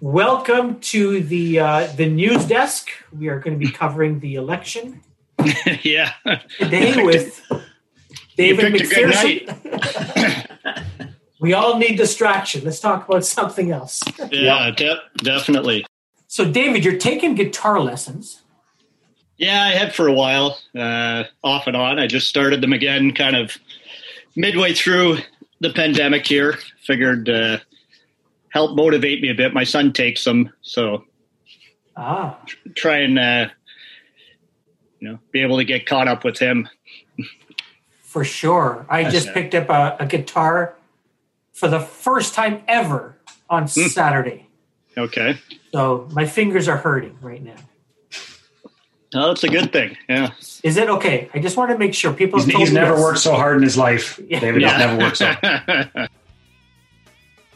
Welcome to the uh, the news desk. We are going to be covering the election yeah. today with David picked a good McPherson. we all need distraction. Let's talk about something else. Yeah, de- definitely. So, David, you're taking guitar lessons. Yeah, I had for a while, uh, off and on. I just started them again, kind of midway through the pandemic here. Figured uh, help motivate me a bit. My son takes them, so Ah, try and uh, you know be able to get caught up with him. for sure. I just Yeah. picked up a, a guitar for the first time ever on Hmm. Saturday. Okay, So, my fingers are hurting right now. oh, that's a good thing. Yeah, Is it okay? I just want to make sure people. He's, told he's me never this. worked so hard in his life, Yeah. David. yeah. He's never worked so.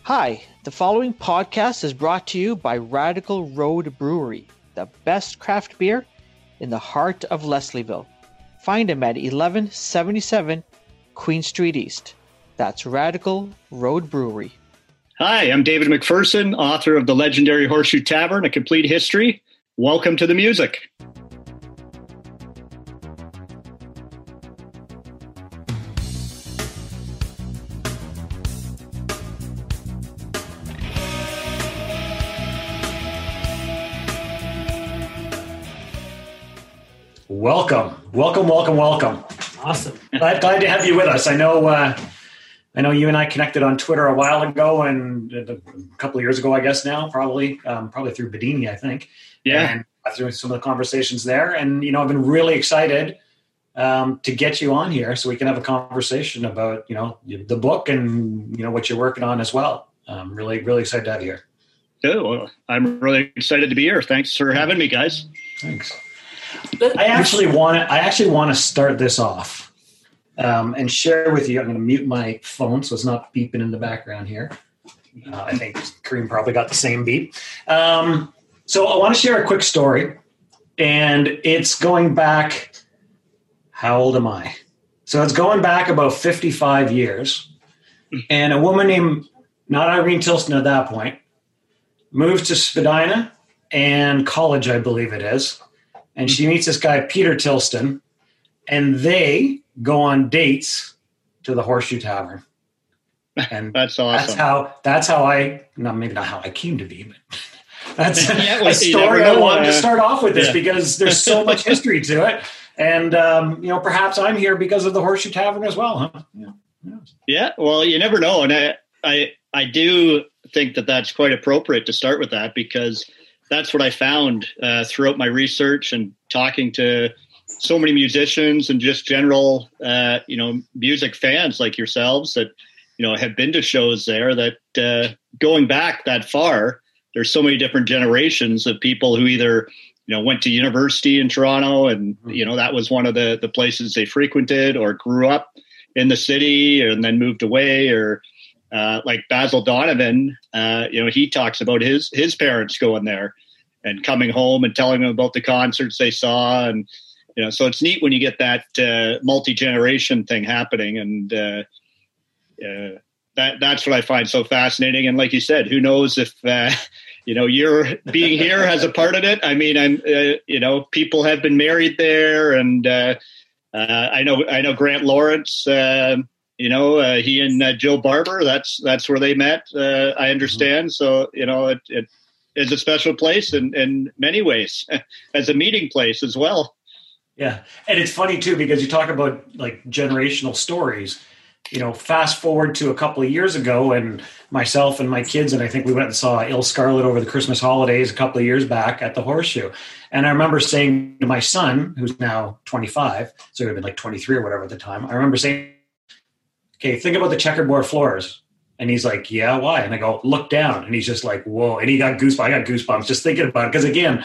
Hi, the following podcast is brought to you by Radical Road Brewery, the best craft beer in the heart of Leslieville. Find them at 1177 Queen Street East. That's Radical Road Brewery. Hi, I'm David McPherson, author of the legendary Horseshoe Tavern: A Complete History. Welcome to the music. Welcome, welcome, welcome, welcome. Awesome. Glad, glad to have you with us. I know, uh, I know you and I connected on Twitter a while ago, and a couple of years ago, I guess now, probably, um, probably through Bedini, I think. Yeah, and through some of the conversations there. And you know, I've been really excited um, to get you on here so we can have a conversation about you know the book and you know what you're working on as well. Um, really, really excited to have you here. Good. Well, I'm really excited to be here. Thanks for having me, guys. Thanks. I actually want to. I actually want to start this off um, and share with you. I'm going to mute my phone so it's not beeping in the background here. Uh, I think Kareem probably got the same beep. Um, so I want to share a quick story, and it's going back. How old am I? So it's going back about 55 years, and a woman named not Irene Tilston at that point moved to Spadina and college, I believe it is and she meets this guy Peter Tilston, and they go on dates to the Horseshoe Tavern. And That's awesome. that's how that's how I no maybe not how I came to be, but that's Yeah, well, a story I wanted to uh, start off with this yeah. because there's so much history to it, and um, you know perhaps I'm here because of the Horseshoe Tavern as well, huh? Yeah. Yeah, well, you never know, and I, I, I do think that that's quite appropriate to start with that because that's what I found uh, throughout my research and talking to so many musicians and just general, uh, you know, music fans like yourselves that you know have been to shows there. That uh, going back that far, there's so many different generations of people who either you know went to university in Toronto and you know that was one of the the places they frequented or grew up in the city and then moved away or uh, like Basil Donovan, uh, you know, he talks about his his parents going there and coming home and telling them about the concerts they saw, and you know, so it's neat when you get that uh, multi generation thing happening, and uh, uh, that that's what I find so fascinating. And like you said, who knows if uh, you know you're being here has a part in it. I mean, I'm you know, people have been married there, and I know I know Grant Lawrence. You know, uh, he and uh, Jill Barber. That's that's where they met. Uh, I understand. So you know, it, it is a special place in in many ways as a meeting place as well. Yeah, and it's funny too because you talk about like generational stories. You know, fast forward to a couple of years ago, and myself and my kids, and I think we went and saw Ill Scarlett over the Christmas holidays a couple of years back at the Horseshoe. And I remember saying to my son, who's now 25, so he would have been like 23 or whatever at the time. I remember saying, "Okay, think about the checkerboard floors." And he's like, "Yeah, why?" And I go, "Look down." And he's just like, "Whoa!" And he got goosebumps. I got goosebumps just thinking about it because again,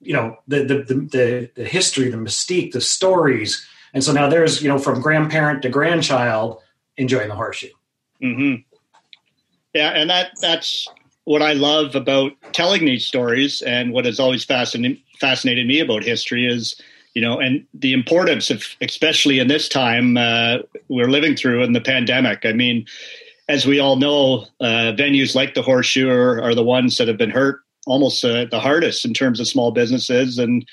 you know the, the the the history, the mystique, the stories, and so now there's you know from grandparent to grandchild enjoying the horseshoe. hmm Yeah, and that that's what I love about telling these stories, and what has always fascinated fascinated me about history is, you know, and the importance of, especially in this time uh, we're living through in the pandemic. I mean, as we all know, uh, venues like the Horseshoe are, are, the ones that have been hurt almost uh, the hardest in terms of small businesses. And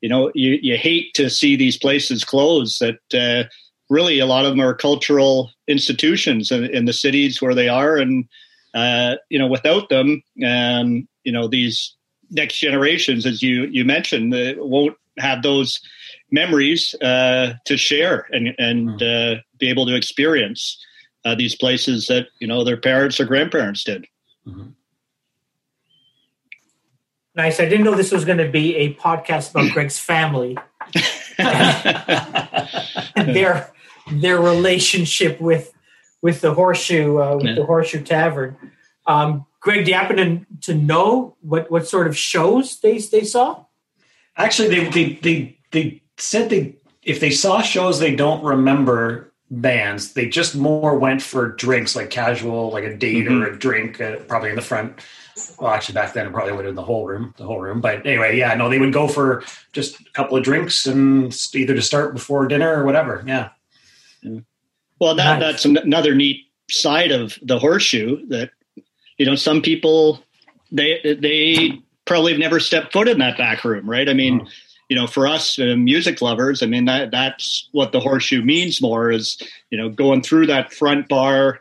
you know, you you hate to see these places close. That uh, really a lot of them are cultural institutions in, in the cities where they are, and uh, you know, without them, um, you know, these next generations, as you you mentioned, uh, won't have those memories uh, to share and and mm. be able to experience uh, these places that you know their parents or grandparents did. Mm-hmm. Nice. I didn't know this was going to be a podcast about Greg's family and their their relationship with with the horseshoe uh, with yeah. the horseshoe tavern. Um, Greg, do you happen to, to know what what sort of shows they they saw? Actually, they they they, they said they if they saw shows they don't remember bands. They just more went for drinks, like casual, like a date mm-hmm. or a drink, uh, probably in the front. Well, actually, back then it probably would have been the whole room, the whole room. But anyway, yeah, no, they would go for just a couple of drinks and either to start before dinner or whatever. Yeah. Well, that, nice. that's another neat side of the horseshoe that you know some people they they probably have never stepped foot in that back room, right? I mean. Oh you know, for us uh, music lovers, I mean that that's what the horseshoe means more is you know going through that front bar.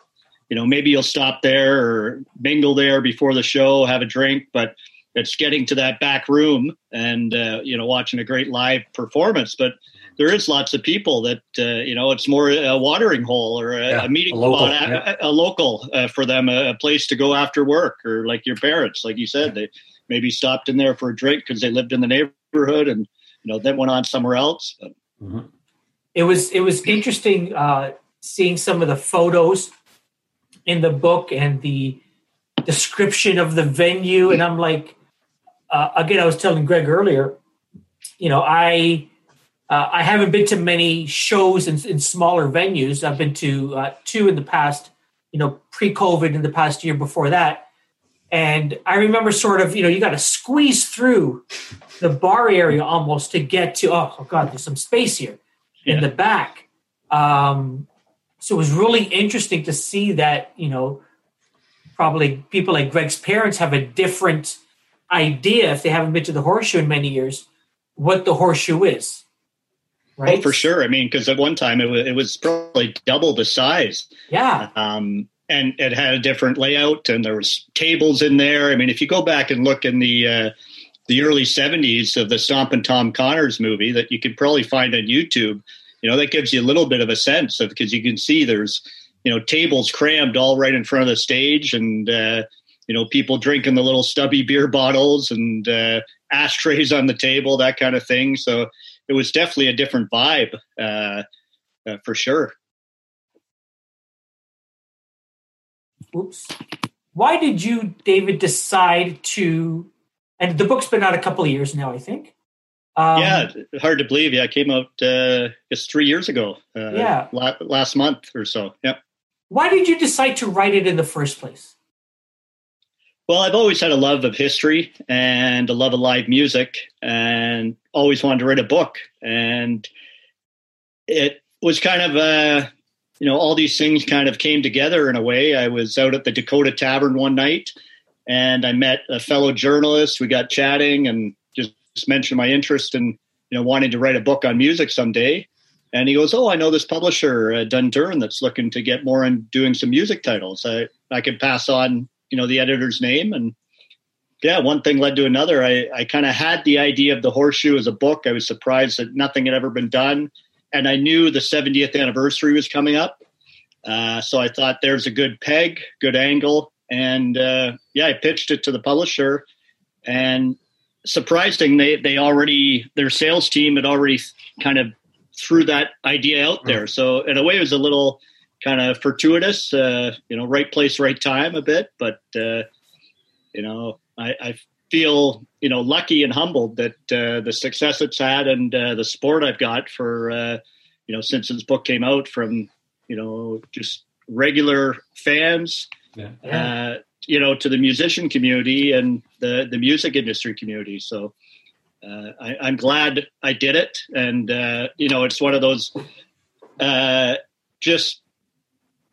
You know, maybe you'll stop there or mingle there before the show, have a drink, but it's getting to that back room and uh, you know watching a great live performance. But there is lots of people that uh, you know it's more a watering hole or a, yeah, a meeting a local, spot, yeah. a, a, local uh, for them, a, a, place to go after work, or like your parents, like you said, they maybe stopped in there for a drink because they lived in the neighborhood and you know, then went on somewhere else. But. Mm-hmm. It was it was interesting uh, seeing some of the photos in the book and the description of the venue, and I'm like, uh, again, I was telling Greg earlier, you know, I uh, I haven't been to many shows in, in smaller venues. I've been to uh, two in the past, you know, pre-COVID in the past year before that. And I remember sort of, you know, you got to squeeze through the bar area almost to get to oh, oh god there's some space here yeah. in the back. Um, so it was really interesting to see that you know probably people like greg's parents have a different idea if they haven't been to the horseshoe in many years what the horseshoe is right? Oh for sure. I mean because at one time it was, it was probably double the size. Yeah. Um, and it had a different layout and there was tables in there i mean if you go back and look in the uh, the early 70s of the Stompin' Tom Connors movie that you could probably find on YouTube. You know, that gives you a little bit of a sense of because you can see there's, you know, tables crammed all right in front of the stage and, uh, you know, people drinking the little stubby beer bottles and uh, ashtrays on the table, that kind of thing. So it was definitely a different vibe uh, uh for sure. Oops. Why did you, David, decide to and the book's been out a couple of years now, I think. Um, yeah, hard to believe. Yeah, it came out uh, just three years ago. Uh, yeah, la- last month or so. Yeah. Why did you decide to write it in the first place? Well, I've always had a love of history and a love of live music, and always wanted to write a book. And it was kind of uh, you know, all these things kind of came together in a way. I was out at the Dakota Tavern one night and I met a fellow journalist. We got chatting and just, mentioned my interest in you know wanting to write a book on music someday. And he goes, "Oh, I know this publisher, uh, Dundurn, that's looking to get more in doing some music titles. I I could pass on you know the editor's name and." Yeah, one thing led to another. I, I kind of had the idea of the horseshoe as a book. I was surprised that nothing had ever been done. And I knew the 70th anniversary was coming up. Uh, so I thought there's a good peg, good angle and uh, yeah, I pitched it to the publisher, and surprising they they already their sales team had already kind of threw that idea out there. So in a way, it was a little kind of fortuitous, uh, you know, right place, right time, a bit. But uh, you know, I, I, feel you know lucky and humbled that uh, the success it's had and uh, the support I've got for uh, you know since this book came out from you know just regular fans yeah. Uh, you know, to the musician community and the the music industry community. So uh, I, am glad I did it, and uh, you know, it's one of those uh, just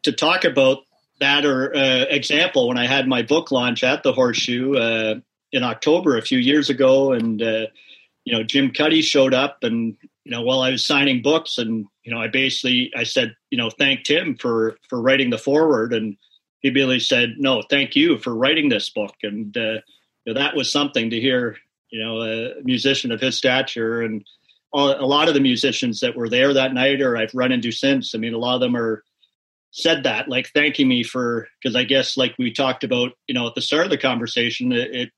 to talk about that or uh, example when I had my book launch at the Horseshoe uh, in October a few years ago, and uh, you know Jim Cuddy showed up, and you know while I was signing books, and you know I basically I said you know thanked him for for writing the forward, and he immediately said no, thank you for writing this book, and uh, you know, that was something to hear. You know, a musician of his stature and a lot of the musicians that were there that night or I've run into since. I mean, a lot of them are said that, like thanking me for because I guess like we talked about, you know, at the start of the conversation, it, it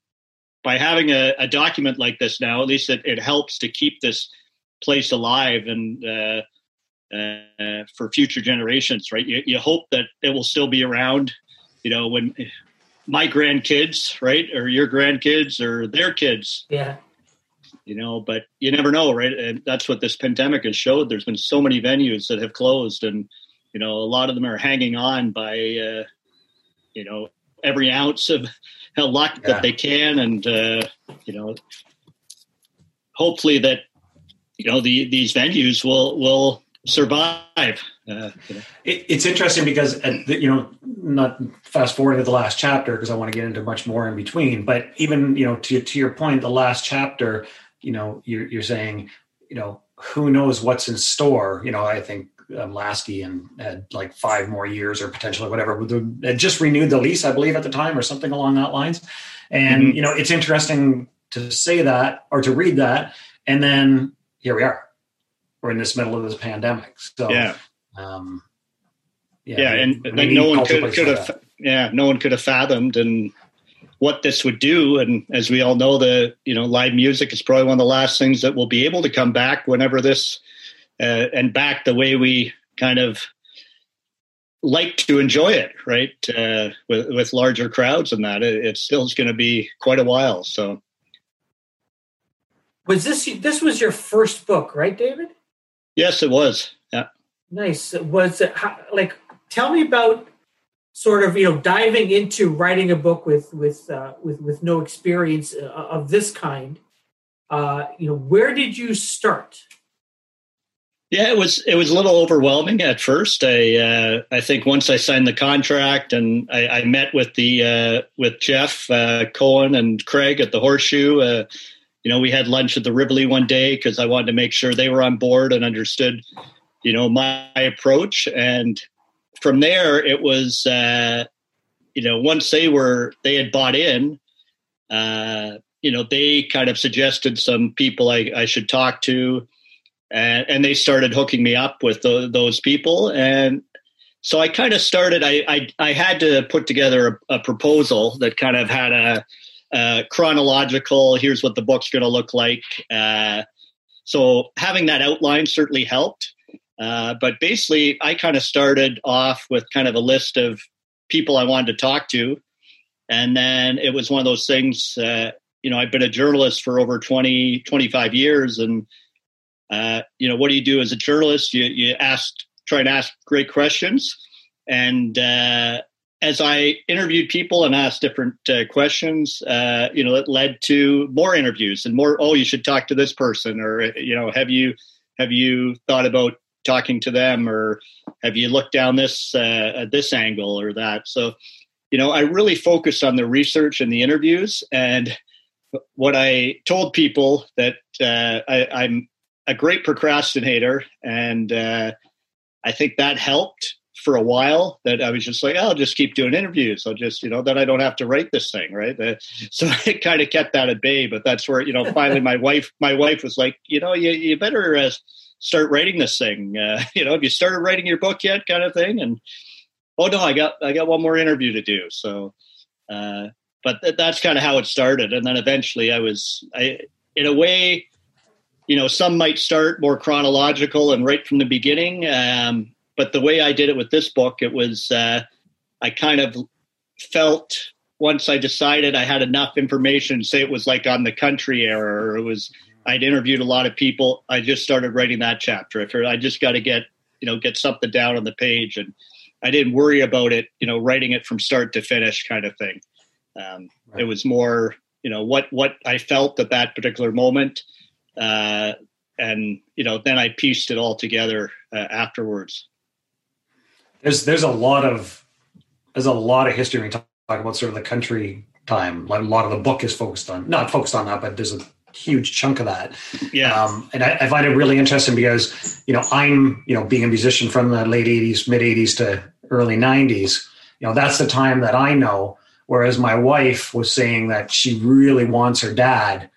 by having a, a, document like this now, at least it, it helps to keep this place alive and uh, uh, for future generations, right? You, you, hope that it will still be around, you know, when my grandkids, right, or your grandkids or their kids, yeah, you know. But you never know, right? And that's what this pandemic has showed. There's been so many venues that have closed, and you know, a lot of them are hanging on by, uh, you know, every ounce of luck yeah. that they can, and uh, you know, hopefully that you know the these venues will will survive. Uh, you know. it, it's interesting because the, you know, not fast forwarding to the last chapter because I want to get into much more in between. But even you know, to to your point, the last chapter, you know, you're, you're saying, you know, who knows what's in store? You know, I think um, Laskey and had like five more years or potentially whatever. Had just renewed the lease, I believe, at the time or something along that lines. And mm-hmm. you know, it's interesting to say that or to read that, and then here we are. We're in this middle of this pandemic. So yeah, um, yeah, yeah, and like no one could, could have, yeah, no one could have fathomed and what this would do. And as we all know, the you know live music is probably one of the last things that will be able to come back whenever this uh, and back the way we kind of like to enjoy it, right? Uh, with with larger crowds and that, it, it still is going to be quite a while. So, was this this was your first book, right, David? Yes, it was. Yeah. Nice. Was it how, like? Tell me about sort of you know diving into writing a book with with uh, with with no experience uh, of this kind. Uh, you know, where did you start? Yeah, it was it was a little overwhelming at first. I uh, I think once I signed the contract and I, I met with the uh, with Jeff uh, Cohen and Craig at the Horseshoe. Uh, you know, we had lunch at the Rivoli one day because I wanted to make sure they were on board and understood, you know, my approach. And from there, it was, uh, you know, once they were they had bought in, uh, you know, they kind of suggested some people I, I should talk to and, and they started hooking me up with the, those people. And so i kind of started I, I, I had to put together a, a proposal that kind of had a, a chronological here's what the book's going to look like. Uh, so having that outline certainly helped. Uh, but basically i kind of started off with kind of a list of people i wanted to talk to. And then it was one of those things uh, you know i've been a journalist for over 20 25 years and uh, you know, what do you do as a journalist? You you ask, try and ask great questions, and uh, as I interviewed people and asked different uh, questions, uh, you know, it led to more interviews and more. Oh, you should talk to this person, or you know, have you have you thought about talking to them, or have you looked down this uh, this angle or that? So, you know, I really focused on the research and the interviews and what I told people that uh, I, am a great procrastinator, and uh, I think that helped for a while. That I was just like, oh, I'll just keep doing interviews. I'll just, you know, then I don't have to write this thing, right? Uh, so it kind of kept that at bay. But that's where, you know, finally my wife, my wife was like, you know, you you better uh, start writing this thing. Uh, you know, have you started writing your book yet? Kind of thing. And oh no, I got I got one more interview to do. So. Uh, but th- that's kind of how it started, and then eventually I was, I, in a way, you know, some might start more chronological and right from the beginning. Um, but the way I did it with this book, it was uh, I kind of felt once I decided I had enough information, say it was like on the country era, or it was I'd interviewed a lot of people. I just started writing that chapter. If I just got to get you know get something down on the page, and I didn't worry about it, you know, writing it from start to finish, kind of thing. Um, right. It was more you know what what I felt at that particular moment uh, and you know then I pieced it all together uh, afterwards. There's there's a lot of there's a lot of history when we talk about sort of the country time. Like a lot of the book is focused on not focused on that, but there's a huge chunk of that. Yeah. Um, and I, I, find it really interesting because, you know, I'm, you know, being a musician from the late 80s, mid 80s to early 90s, you know, that's the time that I know. Whereas my wife was saying that she really wants her dad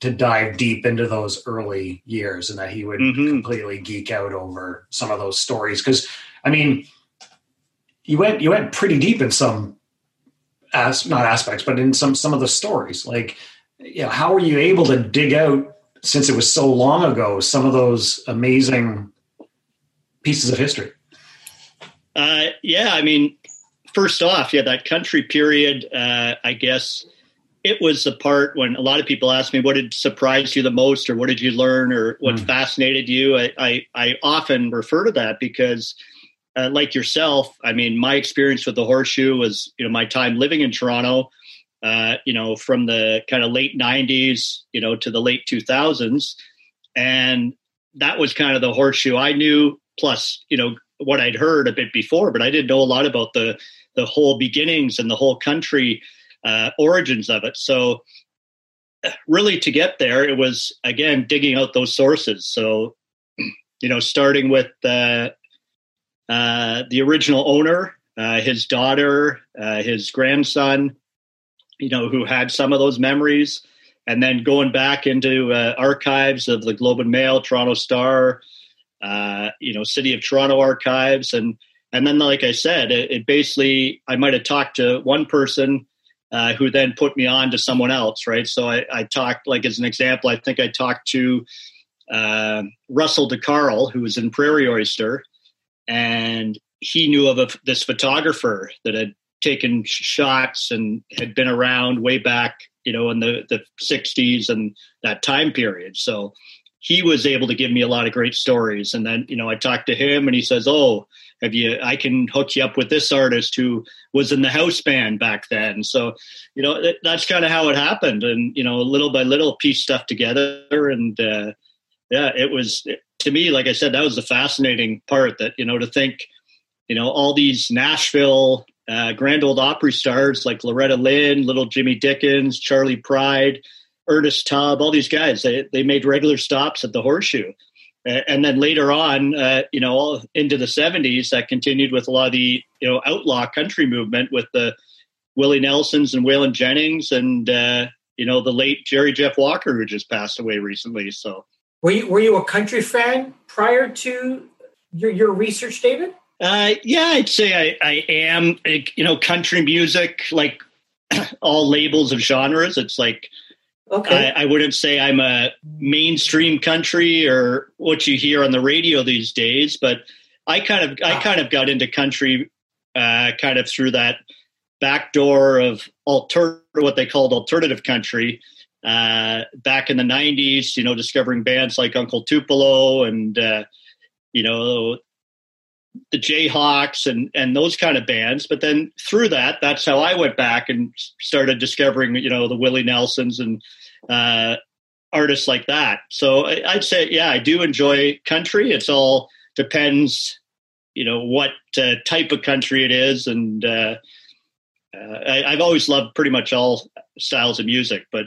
to dive deep into those early years and that he would mm-hmm. completely geek out over some of those stories. Cause I mean, you went, you went pretty deep in some as not aspects, but in some, some of the stories, like, you know, how were you able to dig out since it was so long ago some of those amazing pieces of history? Uh, yeah, I mean, first off, yeah, that country period, uh, I guess it was the part when a lot of people ask me what did surprise you the most or what did you learn or what mm. fascinated you. I, I, I, often refer to that because uh, like yourself, I mean, my experience with the horseshoe was, you know, my time living in Toronto, uh, you know, from the kind of late 90s, you know, to the late 2000s. And that was kind of the horseshoe I knew, plus, you know, what I'd heard a bit before, but I didn't know a lot about the the whole beginnings and the whole country uh, origins of it. So, really, to get there, it was again digging out those sources. So, you know, starting with uh, uh, the original owner, uh, his daughter, uh, his grandson, you know, who had some of those memories, and then going back into archives of the Globe and Mail, Toronto Star, uh, you know, City of Toronto archives, and and then, like I said, it, it basically I might have talked to one person. Uh, who then put me on to someone else, right? So I, I talked, like as an example, I think I talked to uh, Russell deCarle, who was in Prairie Oyster, and he knew of a, this photographer that had taken shots and had been around way back, you know, in the, the 60s and that time period. So he was able to give me a lot of great stories. And then, you know, I talked to him and he says, Oh, have you, I can hook you up with this artist who was in the house band back then. So, you know, that, that's kind of how it happened. And, you know, little by little piece stuff together. And, uh, yeah, it was, to me, like I said, that was the fascinating part that, you know, to think, you know, all these Nashville uh, Grand Ole Opry stars like Loretta Lynn, Little Jimmy Dickens, Charley Pride, Ernest Tubb, all these guys, they, they made regular stops at the Horseshoe. And then later on, uh, you know, all into the 70s, that continued with a lot of the, you know, outlaw country movement with the Willie Nelsons and Waylon Jennings and, uh, you know, the late Jerry Jeff Walker, who just passed away recently. So, were you, were you a country fan prior to your, your research, David? Uh, yeah, I'd say I, I am. You know, country music, like all labels of genres. It's like okay. I, I, wouldn't say I'm a mainstream country or what you hear on the radio these days, but I kind of I ah. kind of got into country uh, kind of through that back door of alter what they called alternative country uh, back in the 90s you know discovering bands like uncle tupelo and uh, you know the Jayhawks and and those kind of bands. But then through that, that's how I went back and started discovering, you know, the Willie Nelsons and uh, artists like that. So I, would say, yeah, I do enjoy country. It's all depends, you know, what uh, type of country it is, and uh, uh I, have always loved pretty much all styles of music. But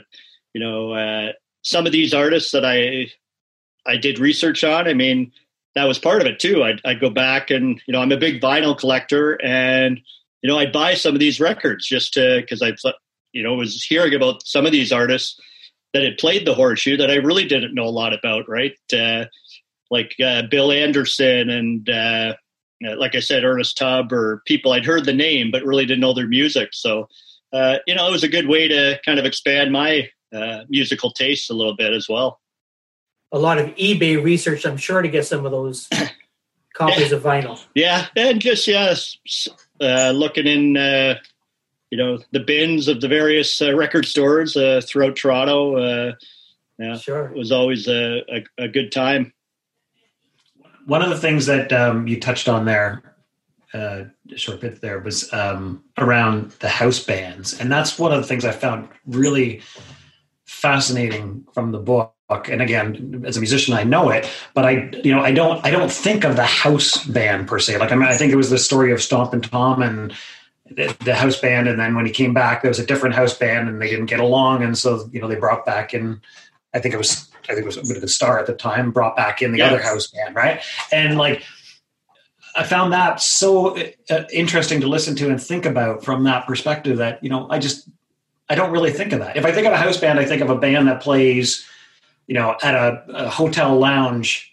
you know, uh, some of these artists that I I did research on, I mean that was part of it too. I'd, I'd go back and, you know, I'm a big vinyl collector and, you know, I'd buy some of these records just to, cause I you know, was hearing about some of these artists that had played the horseshoe that I really didn't know a lot about, right? Uh, like uh, Bill Anderson and, uh, like I said, Ernest Tubb or people I'd heard the name, but really didn't know their music. So, uh, you know, it was a good way to kind of expand my uh, musical taste a little bit as well a lot of eBay research, I'm sure, to get some of those copies of vinyl. Yeah, and just yes, uh, looking in, uh, you know, the bins of the various uh, record stores uh, throughout Toronto. Uh, yeah, sure, it was always a, a, a, good time. One of the things that um, you touched on there, uh, a short bit there, was um, around the house bands, and that's one of the things I found really fascinating from the book and again as a musician i know it but i you know i don't i don't think of the house band per se like i mean i think it was the story of Stompin' Tom and the, the, house band, and then when he came back, there was a different house band, and they didn't get along, and so you know they brought back in. I think it was I think it was a bit of the star at the time, brought back in the yes. other house band, right? And like I found that so uh, interesting to listen to and think about from that perspective that, you know, I just, I don't really think of that. If I think of a house band, I think of a band that plays, you know, at a, a hotel lounge.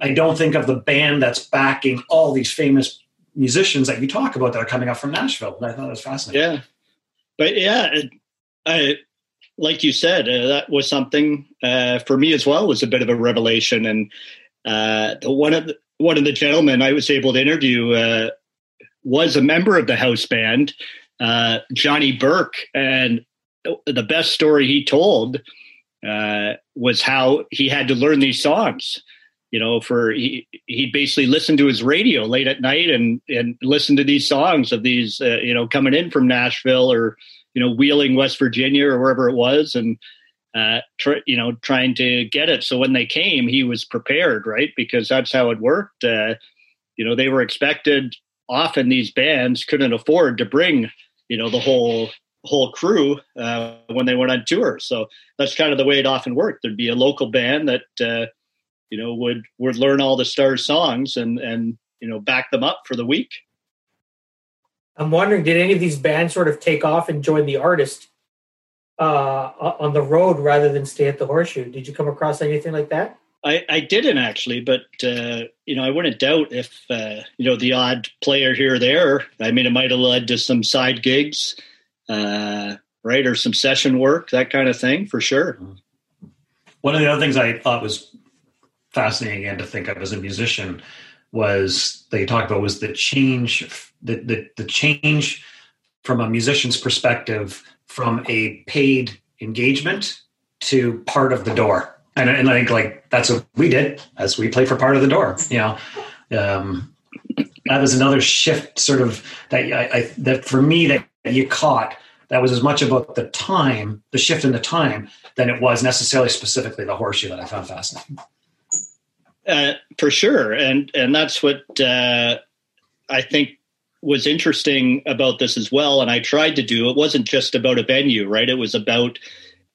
I don't think of the band that's backing all these famous musicians that you talk about that are coming up from Nashville. And I thought it was fascinating. Yeah. But yeah, I, like you said, uh, that was something uh, for me as well was a bit of a revelation. And uh, one of the, one of the gentlemen I was able to interview uh, was a member of the house band, uh, Johnny Burke, and the best story he told uh, was how he had to learn these songs. You know, for he he basically listened to his radio late at night and and listened to these songs of these uh, you know coming in from Nashville or you know Wheeling, West Virginia, or wherever it was, and uh, tr- you know, trying to get it. So when they came, he was prepared, right? Because that's how it worked. Uh, you know, they were expected. Often these bands couldn't afford to bring, you know, the whole whole crew uh, when they went on tour. So that's kind of the way it often worked. There'd be a local band that uh, you know would would learn all the Stars songs and and you know back them up for the week. I'm wondering, did any of these bands sort of take off and join the artist uh, on the road rather than stay at the horseshoe. Did you come across anything like that? I, I didn't actually, but uh, you know, I wouldn't doubt if uh, you know the odd player here or there. I mean, it might have led to some side gigs, uh, right, or some session work, that kind of thing, for sure. One of the other things I thought was fascinating and to think of as a musician was they talked about was the change, the the, the change from a musician's perspective from a paid engagement to part of the door. And, and I think like that's what we did as we played for part of the door, you know, um, that was another shift sort of that I, I, that for me that you caught that was as much about the time, the shift in the time, than it was necessarily specifically the horseshoe that I found fascinating. Uh, for sure, and and that's what uh, I think was interesting about this as well, and I tried to do, it wasn't just about a venue, right? It was about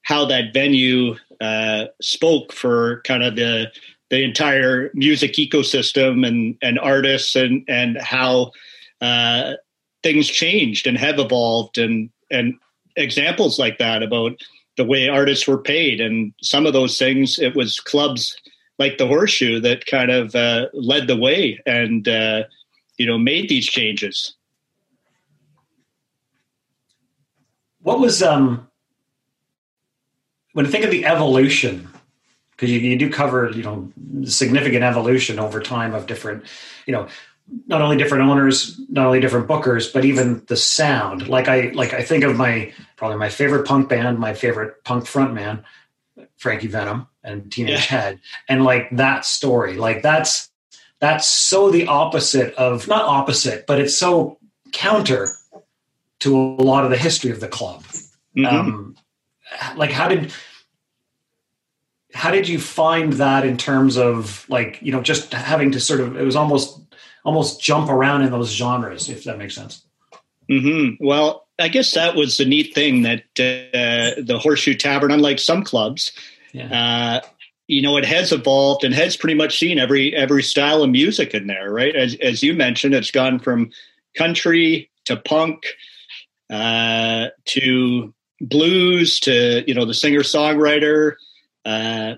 how that venue uh, spoke for kind of the the entire music ecosystem and and artists and and how uh, things changed and have evolved and and examples like that about the way artists were paid. And some of those things it was clubs like the horseshoe that kind of uh, led the way and uh, you know made these changes. What was um when you think of the evolution because you, you do cover you know significant evolution over time of different you know not only different owners not only different bookers but even the sound. Like i like i think of my probably my favorite punk band my favorite punk frontman frankie venom and teenage yeah. head and like that story like that's that's so the opposite of not opposite, but it's so counter to a lot of the history of the club. Mm-hmm. Um, like how did how did you find that in terms of like you know just having to sort of it was almost almost jump around in those genres if that makes sense mm-hmm. well i guess that was the neat thing that uh, the horseshoe tavern unlike some clubs yeah. uh, you know, it has evolved and has pretty much seen every every style of music in there, right? As as you mentioned, it's gone from country to punk uh, to blues to you know the singer songwriter. Uh,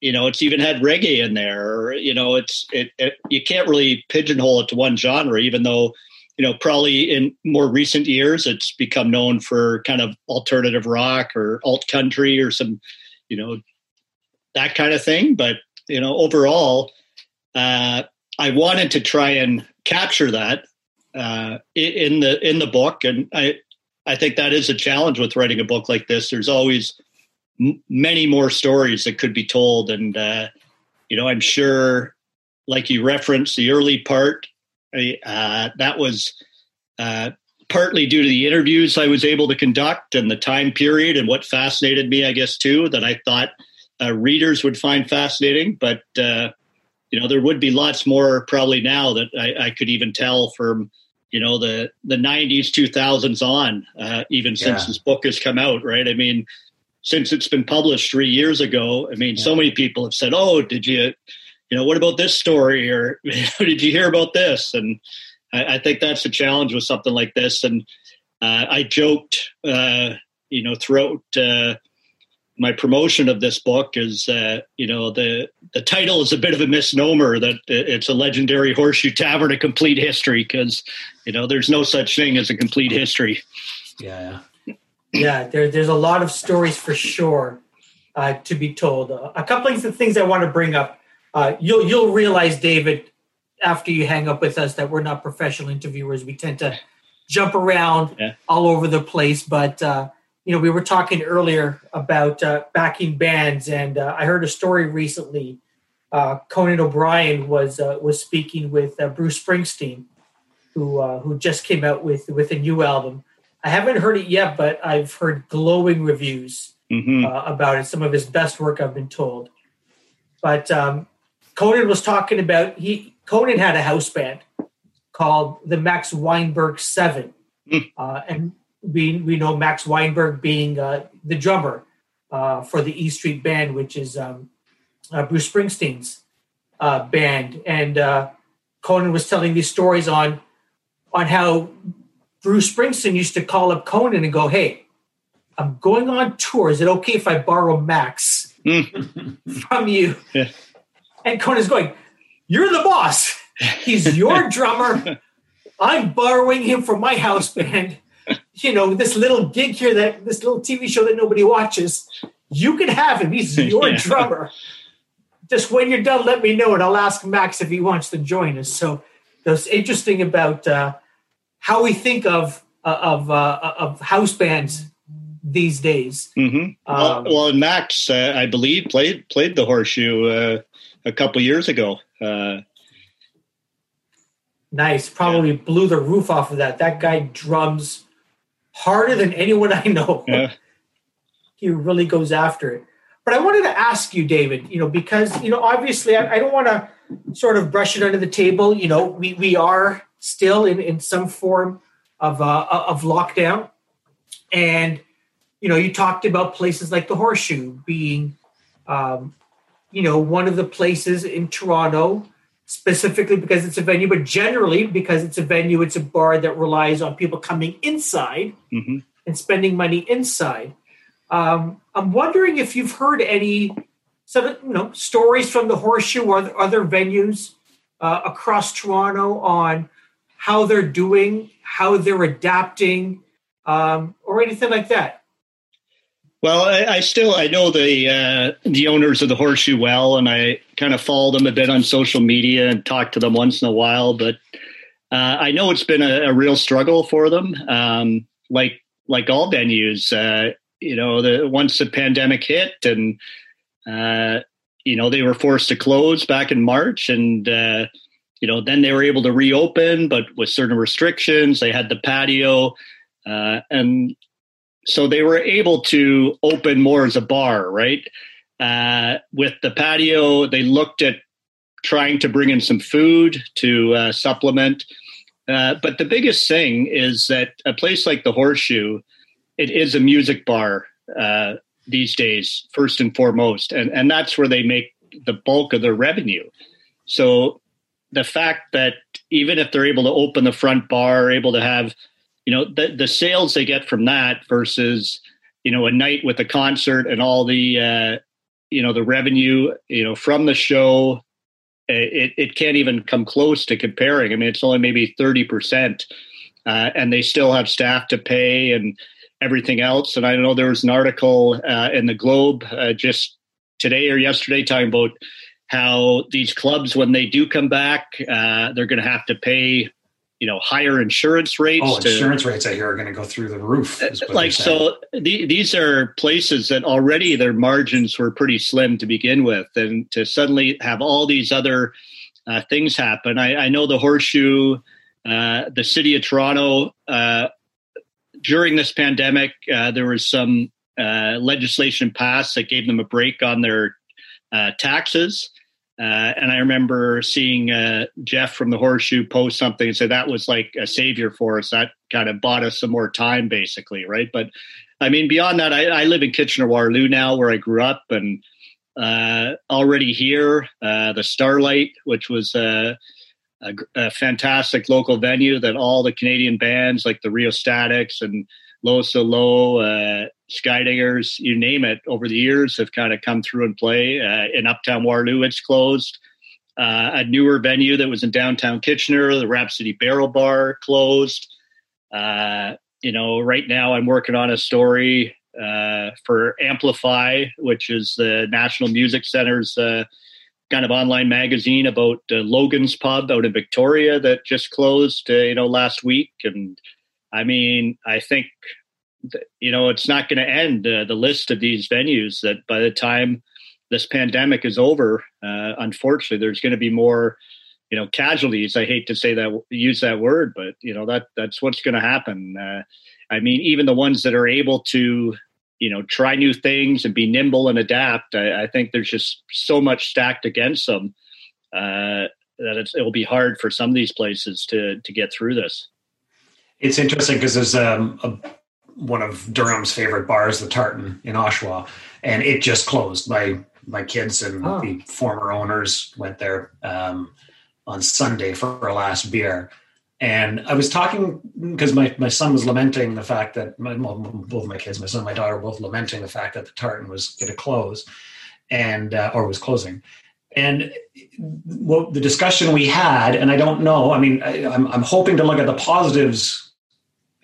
you know, it's even had reggae in there. Or, you know, it's it, it you can't really pigeonhole it to one genre, even though you know probably in more recent years it's become known for kind of alternative rock or alt country or some you know that kind of thing. But you know, overall, uh, I wanted to try and capture that uh, in the in the book, and I I think that is a challenge with writing a book like this. There's always m- many more stories that could be told, and uh, you know, I'm sure, like you referenced the early part, uh, that was. Uh, partly due to the interviews I was able to conduct and the time period and what fascinated me, I guess, too, that I thought uh, readers would find fascinating. But uh, you know, there would be lots more probably now that I, I, could even tell from you know the the 90s 2000s on uh, even since Yeah. this book has come out right i mean since it's been published three years ago i mean so many people have said oh did you you know what about this story or did you hear about this and i, I think that's the challenge with something like this and uh, i joked uh, you know throughout uh, my promotion of this book is uh, you know the the title is a bit of a misnomer that it's a legendary horseshoe tavern a complete history because you know there's no such thing as a complete history Yeah. yeah, there, there's a lot of stories for sure uh, to be told. Uh, a couple of things I want to bring up. Uh, you'll you'll realize, David, after you hang up with us, that we're not professional interviewers. We tend to jump around Yeah. all over the place. But uh, you know, we were talking earlier about uh, backing bands, and uh, I heard a story recently. Uh, Conan O'Brien was uh, was speaking with uh, Bruce Springsteen, who uh, who just came out with with a new album. I haven't heard it yet, but I've heard glowing reviews hmm uh, about it. Some of his best work, I've been told. But um, Conan was talking about he Conan had a house band called the Max Weinberg Seven, Mm. uh, and we we know Max Weinberg being uh, the drummer uh, for the E Street Band, which is um, uh, Bruce Springsteen's uh, band. And uh, Conan was telling these stories on on how Bruce Springsteen used to call up Conan and go, "Hey, I'm going on tour. Is it okay if I borrow Max from you?" Yeah. And Conan's going, "You're the boss. He's your drummer. I'm borrowing him for my house band. You know, this little gig here that this little TV show that nobody watches. You can have him. He's your Yeah. drummer. Just when you're done, let me know, and I'll ask Max if he wants to join us." So that's interesting about uh, how we think of uh, of uh, of house bands these days. hmm well, Um, well, and Max, uh, I believe, played played the horseshoe uh, a couple years ago. Uh, Nice. Probably blew the roof off of that. That guy drums harder than anyone I know. yeah. He really goes after it. But I wanted to ask you, David, you know, because, you know, obviously I, I don't want to sort of brush it under the table. You know, we, we are still in, in some form of, uh, of lockdown. And, you know, you talked about places like the Horseshoe being, um, you know, one of the places in Toronto specifically because it's a venue, but generally because it's a venue, it's a bar that relies on people coming inside hmm and spending money inside. Um, I'm wondering if you've heard any sort of you know stories from the Horseshoe or other- other venues uh, across Toronto on how they're doing, how they're adapting, um, or anything like that. Well, I, I still I know the uh, the owners of the Horseshoe well, and I kind of follow them a bit on social media and talk to them once in a while. But uh, I know it's been a, a real struggle for them. Um, like like all venues, uh, you know, the once the pandemic hit and uh, you know they were forced to close back in March, and uh, you know then they were able to reopen, but with certain restrictions. They had the patio, uh, and so they were able to open more as a bar, right? Uh, with the patio, they looked at trying to bring in some food to uh, supplement. Uh, but the biggest thing is that a place like the Horseshoe, it is a music bar uh, these days, first and foremost, and and that's where they make the bulk of their revenue. So the fact that even if they're able to open the front bar, able to have you know the the sales they get from that versus you know a night with a concert and all the uh, you know the revenue you know from the show it, it can't even come close to comparing. I mean it's only maybe 30% uh, and they still have staff to pay and everything else. And i know there was an article uh, in the globe uh, just today or yesterday talking about how these clubs when they do come back uh, they're going to have to pay you know higher insurance rates Oh, to, insurance rates I hear are going to go through the roof. they're like so the, these are places that already their margins were pretty slim to begin with and to suddenly have all these other uh, things happen I, I know the horseshoe uh, the city of toronto uh, during this pandemic uh, there was some uh, legislation passed that gave them a break on their uh, taxes Uh, and I remember seeing uh, Jeff from the Horseshoe post something and say that was like a savior for us. That kind of bought us some more time, basically, right? But I mean, beyond that, I, I live in Kitchener Waterloo now, where I grew up, and uh, already here, uh, the Starlight, which was a, a, a, fantastic local venue that all the Canadian bands like the Rheostatics and Low So Low, uh, Skydiggers, you name it, over the years have kind of come through and play. Uh, in Uptown Waterloo, it's closed. Uh, a newer venue that was in downtown Kitchener, the Rhapsody Barrel Bar, closed. Uh, you know, right now I'm working on a story uh, for Amplify, which is the National Music Center's uh, kind of online magazine about uh, Logan's Pub out in Victoria that just closed, you know, last week. And I mean, I think you know it's not going to end uh, the list of these venues that by the time this pandemic is over uh, unfortunately there's going to be more you know casualties. I hate to say that use that word but you know that that's what's going to happen. Uh, i mean even the ones that are able to you know try new things and be nimble and adapt i, I think there's just so much stacked against them uh, that it'll be hard for some of these places to to get through this it's interesting because there's um, a one of Durham's favorite bars, the Tartan in Oshawa, and it just closed. My my kids and oh. the former owners went there um, on Sunday for our last beer. And I was talking because my, my son was lamenting the fact that my, well, both my kids, my son and my daughter, both lamenting the fact that the Tartan was going to close and uh, or was closing. And well, the discussion we had, and I don't know. I mean, I, I'm, I'm hoping to look at the positives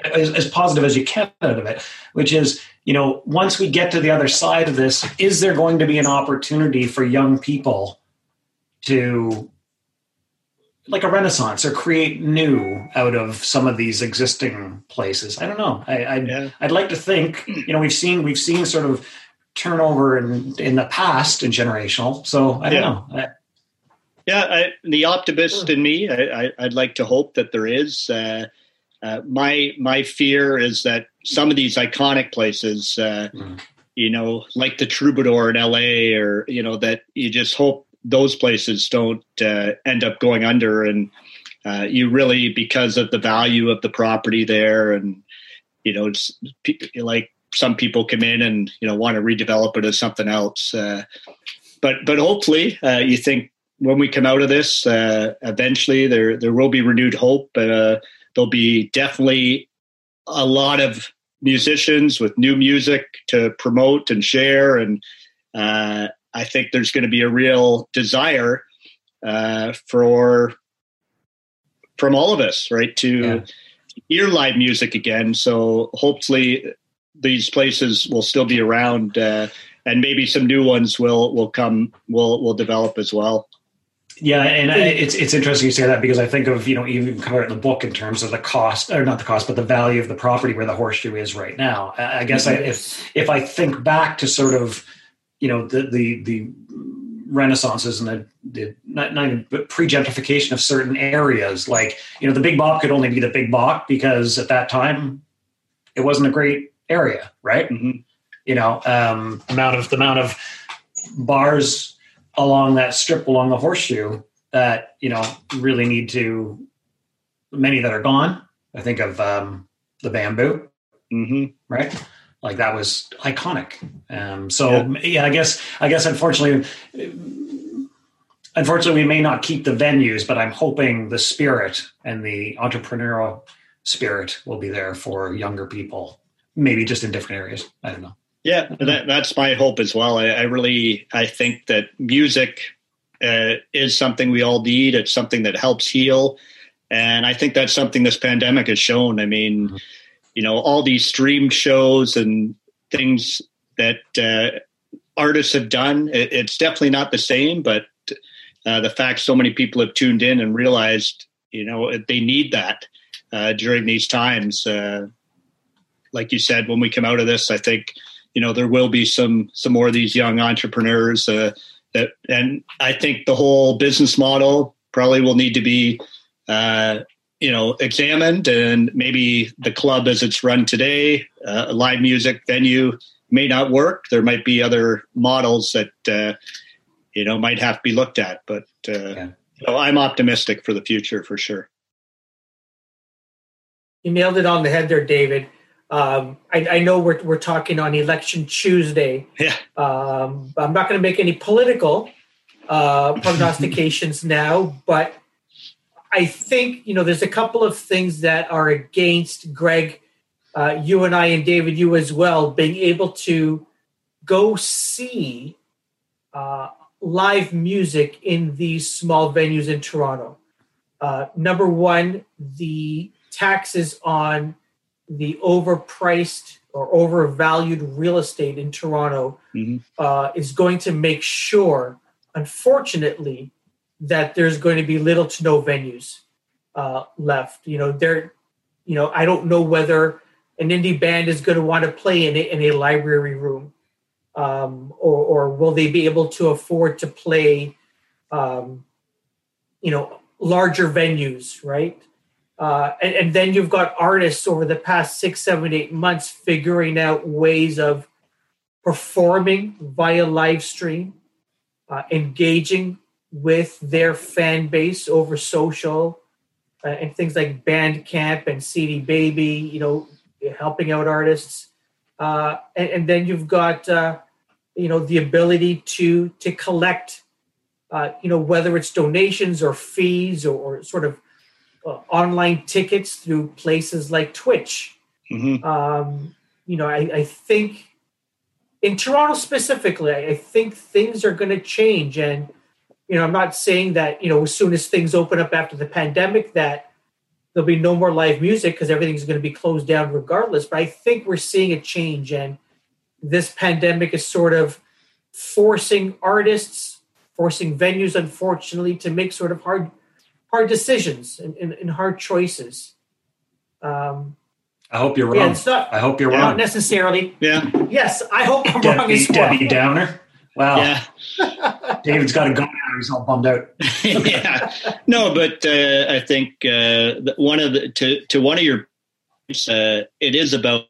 as, as positive as you can out of it, which is, you know, once we get to the other side of this, is there going to be an opportunity for young people to like a renaissance or create new out of some of these existing places i don't know I, would yeah. I'd like to think you know we've seen we've seen sort of turnover in in the past and generational so i don't yeah. know I, yeah I, the optimist in me I, would like to hope that there is uh, uh, my my fear is that some of these iconic places, uh, mm. you know, like the Troubadour in L.A., or you know, that you just hope those places don't uh, end up going under, and uh, you really because of the value of the property there, and you know, it's like some people come in and you know want to redevelop it as something else. Uh, but but hopefully, you think when we come out of this, eventually there there will be renewed hope There'll be definitely a lot of musicians with new music to promote and share. And uh, I think there's going to be a real desire uh, for from all of us, right, to yeah. hear live music again. So hopefully these places will still be around, uh, and maybe some new ones will will come will will develop as well. Yeah, and I, it's it's interesting you say that because I think of you know even cover it in the book in terms of the cost or not the cost but the value of the property where the horseshoe is right now. I guess mm-hmm. I, if if I think back to sort of you know the the the renaissances and the, the not, not even pre gentrification of certain areas like you know the big bop could only be the big bop because at that time it wasn't a great area, right? Mm-hmm. You know um, amount of the amount of bars along that strip along the horseshoe that you know really need to many that are gone i think of um, the bamboo mm-hmm. right like that was iconic um, so yeah. yeah. i guess i guess unfortunately unfortunately we may not keep the venues but i'm hoping the spirit and the entrepreneurial spirit will be there for younger people maybe just in different areas i don't know yeah, that, that's my hope as well. I, I really I think that music uh, is something we all need. It's something that helps heal, and I think that's something this pandemic has shown. I mean, mm-hmm. you know, all these streamed shows and things that uh, artists have done. It, it's definitely not the same, but uh, the fact so many people have tuned in and realized, you know, they need that uh, during these times. Uh, like you said, when we come out of this, I think you know there will be some some more of these young entrepreneurs uh, that and I think the whole business model probably will need to be uh, you know examined and maybe the club as it's run today uh, a live music venue may not work there might be other models that uh, you know, might have to be looked at. But uh, yeah. so I'm optimistic for the future for sure. You nailed it on the head there, David. Um, I, I, know we're, we're talking on election Tuesday. Yeah. Um, I'm not going to make any political uh, prognostications now, but I think you know there's a couple of things that are against Greg, uh, you and I, and David, you as well, being able to go see uh, live music in these small venues in Toronto. Uh, number one, the taxes on the overpriced or overvalued real estate in Toronto mm-hmm. uh, is going to make sure, unfortunately, that there's going to be little to no venues uh, left. You know, there, you know, I don't know whether an indie band is going to want to play in a, in a library room, um, or, or will they be able to afford to play, um, you know, larger venues, right? Uh, and, and, then you've got artists over the past six, seven, eight months figuring out ways of performing via live stream, uh, engaging with their fan base over social uh, and things like Bandcamp and CD Baby, you know, helping out artists. Uh, and, and, then you've got, uh, you know, the ability to to collect, you know, whether it's donations or fees or, or sort of uh, online tickets through places like Twitch. Mm-hmm. Um, you know, I, I, think in Toronto specifically, I think things are going to change. And, you know, I'm not saying that, you know, as soon as things open up after the pandemic, that there'll be no more live music because everything's going to be closed down regardless. But I think we're seeing a change. And this pandemic is sort of forcing artists, forcing venues, unfortunately, to make sort of hard hard decisions and, and, and hard choices. Um, I hope you're wrong. Yeah, not, I hope you're wrong. Not necessarily. Yeah. Yes, I hope I'm Debbie, wrong as well. Debbie Downer. Wow. Yeah. David's got a gun now. He's all bummed out. yeah. No, but uh, I think uh, one of the to to one of your uh, it is about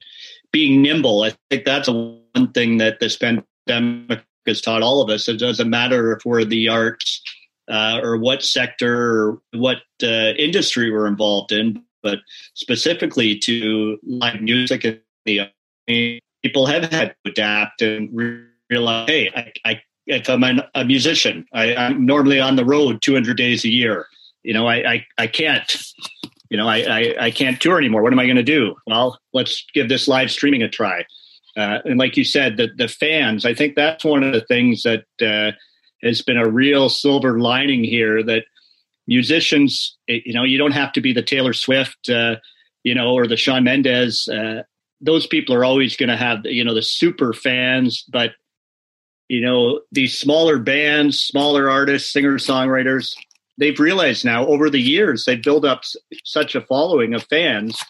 being nimble. I think that's one thing that this pandemic has taught all of us. It doesn't matter if we're the arts uh, or what sector or what uh, industry we're involved in, but specifically to live music and the people have had to adapt and realize, hey, I, I if I'm an, a musician, I, am normally on the road 200 days a year. You know, I, I, I can't, you know, I, I, I can't tour anymore. What am I going to do? Well, let's give this live streaming a try. Uh, and like you said, the, the fans, I think that's one of the things that uh, has been a real silver lining here that musicians, eh, you know, you don't have to be the Taylor Swift, uh, you know, or the Shawn Mendes. Uh, those people are always going to have, you know, the super fans, but you know, these smaller bands, smaller artists, singer songwriters, they've realized now over the years they've built up such a following of fans.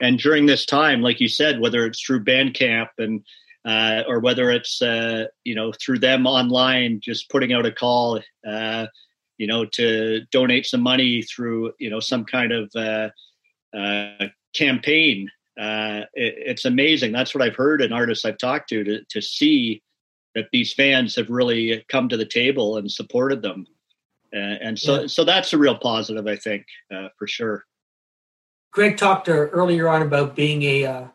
And during this time, like you said, whether it's through Bandcamp and uh, or whether it's uh, you know through them online, just putting out a call, uh, you know, to donate some money through you know some kind of uh, uh, campaign. Uh, it, it's amazing. That's what I've heard in artists I've talked to to to see that these fans have really come to the table and supported them, and so yeah. so that's a real positive, I think, for sure. Greg talked earlier on about being a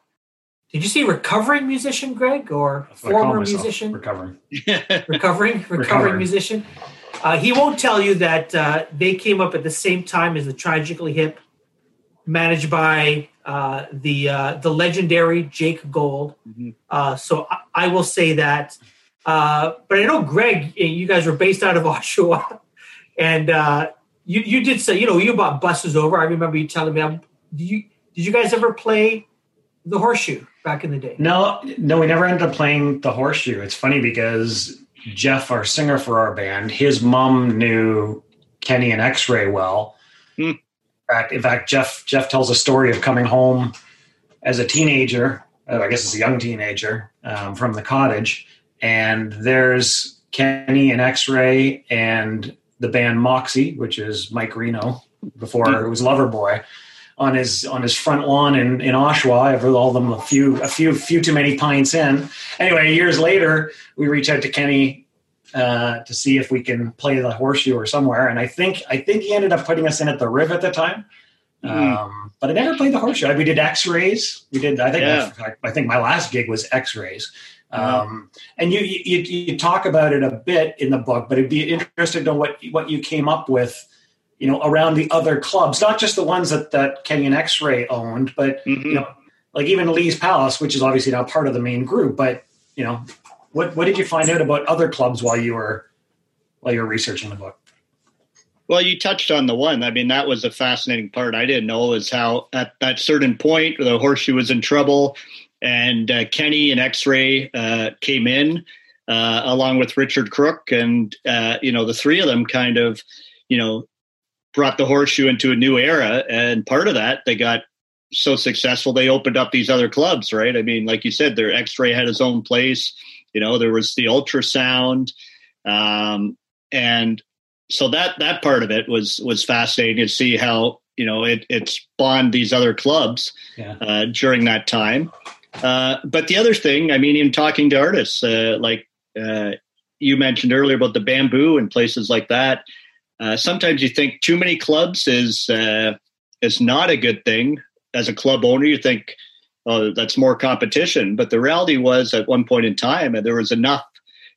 did you see recovering musician, Greg, or former musician? Recovering. recovering, recovering musician. Uh, he won't tell you that uh, they came up at the same time as the Tragically Hip, managed by uh, the uh, the legendary Jake Gold. Mm-hmm. Uh, so I, I, will say that. Uh, but I know Greg, you guys were based out of Oshawa, and you you did say you know you bought buses over. I remember you telling me. Um, did you did you guys ever play the Horseshoe? back in the day? No, no, we never ended up playing the horseshoe. It's funny because Jeff, our singer for our band, his mom knew Kenny and X-Ray well. Hmm. In fact, in fact, Jeff Jeff tells a story of coming home as a teenager. Uh, I guess as a young teenager um, from the cottage, and there's Kenny and X-Ray and the band Moxy, which is Mike Reno before hmm. it was Loverboy on his on his front lawn in in Oshawa. I've all them a few a few few too many pints in. Anyway, years later, we reach out to Kenny uh, to see if we can play the horseshoe or somewhere. And I think I think he ended up putting us in at the Riv at the time. Mm. Um, but I never played the horseshoe. We did X-rays. We did. I think. Yeah. I, I think my last gig was X-rays. Um, and you, you you talk about it a bit in the book, but it'd be interesting to know what what you came up with, you know, around the other clubs, not just the ones that that Kenny and X-ray owned, but mm-hmm. you know, like even Lee's Palace, which is obviously not part of the main group, but you know, what what did you find out about other clubs while you were while you were researching the book? Well, you touched on the one. I mean, that was a fascinating part. I didn't know is how at that certain point the horseshoe was in trouble, and uh, Kenny and X Ray uh, came in uh, along with Richard Crook, and uh, you know the three of them kind of, you know, brought the horseshoe into a new era. And part of that, they got so successful they opened up these other clubs, right? I mean, like you said, their X Ray had his own place. You know, there was the ultrasound, um, and so that that part of it was was fascinating to see how you know it it spawned these other clubs yeah. uh, during that time. Uh, but the other thing, I mean, in talking to artists, uh, like uh, you mentioned earlier about the bamboo and places like that, uh, sometimes you think too many clubs is uh, is not a good thing. As a club owner, you think, oh, that's more competition. But the reality was, at one point in time, there was enough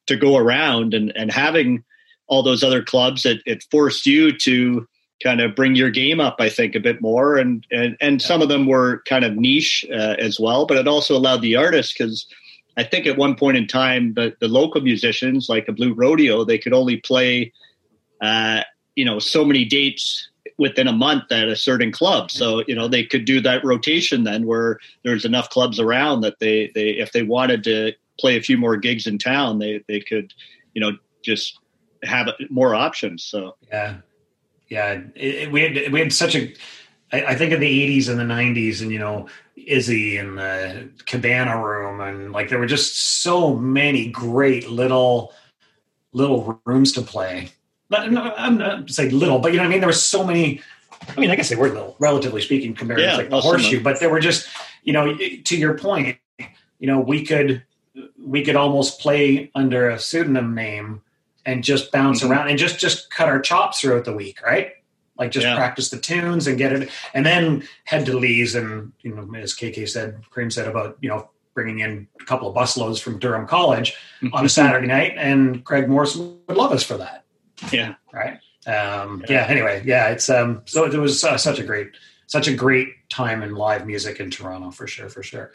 to go around, and and having all those other clubs, it, it forced you to kind of bring your game up, I think, a bit more. And and and some of them were kind of niche uh, as well, but it also allowed the artists because I think at one point in time, the the local musicians like a Blue Rodeo, they could only play, uh, you know, so many dates within a month at a certain club. So you know they could do that rotation then, where there's enough clubs around that they they if they wanted to play a few more gigs in town, they they could you know just have more options. So yeah, yeah, it, it, we had we had such a. I, I think in the '80s and the '90s, and you know, Izzy and the Cabana Room, and like there were just so many great little little rooms to play. Not, I'm not say little, but you know what I mean. There were so many. I mean, I guess they were little, relatively speaking, compared yeah, to like the horseshoe. But there were just, you know, to your point, you know, we could we could almost play under a pseudonym name and just bounce mm-hmm. around and just just cut our chops throughout the week, right? Like just yeah. practice the tunes and get it, and then head to Lee's and you know, as KK said, Cream said about you know bringing in a couple of busloads from Durham College on a mm-hmm. Saturday night, and Craig Morrison would love us for that. Yeah. Right. Um, yeah. yeah. Anyway, yeah. It's um. So it was uh, such a great, such a great time in live music in Toronto for sure, for sure.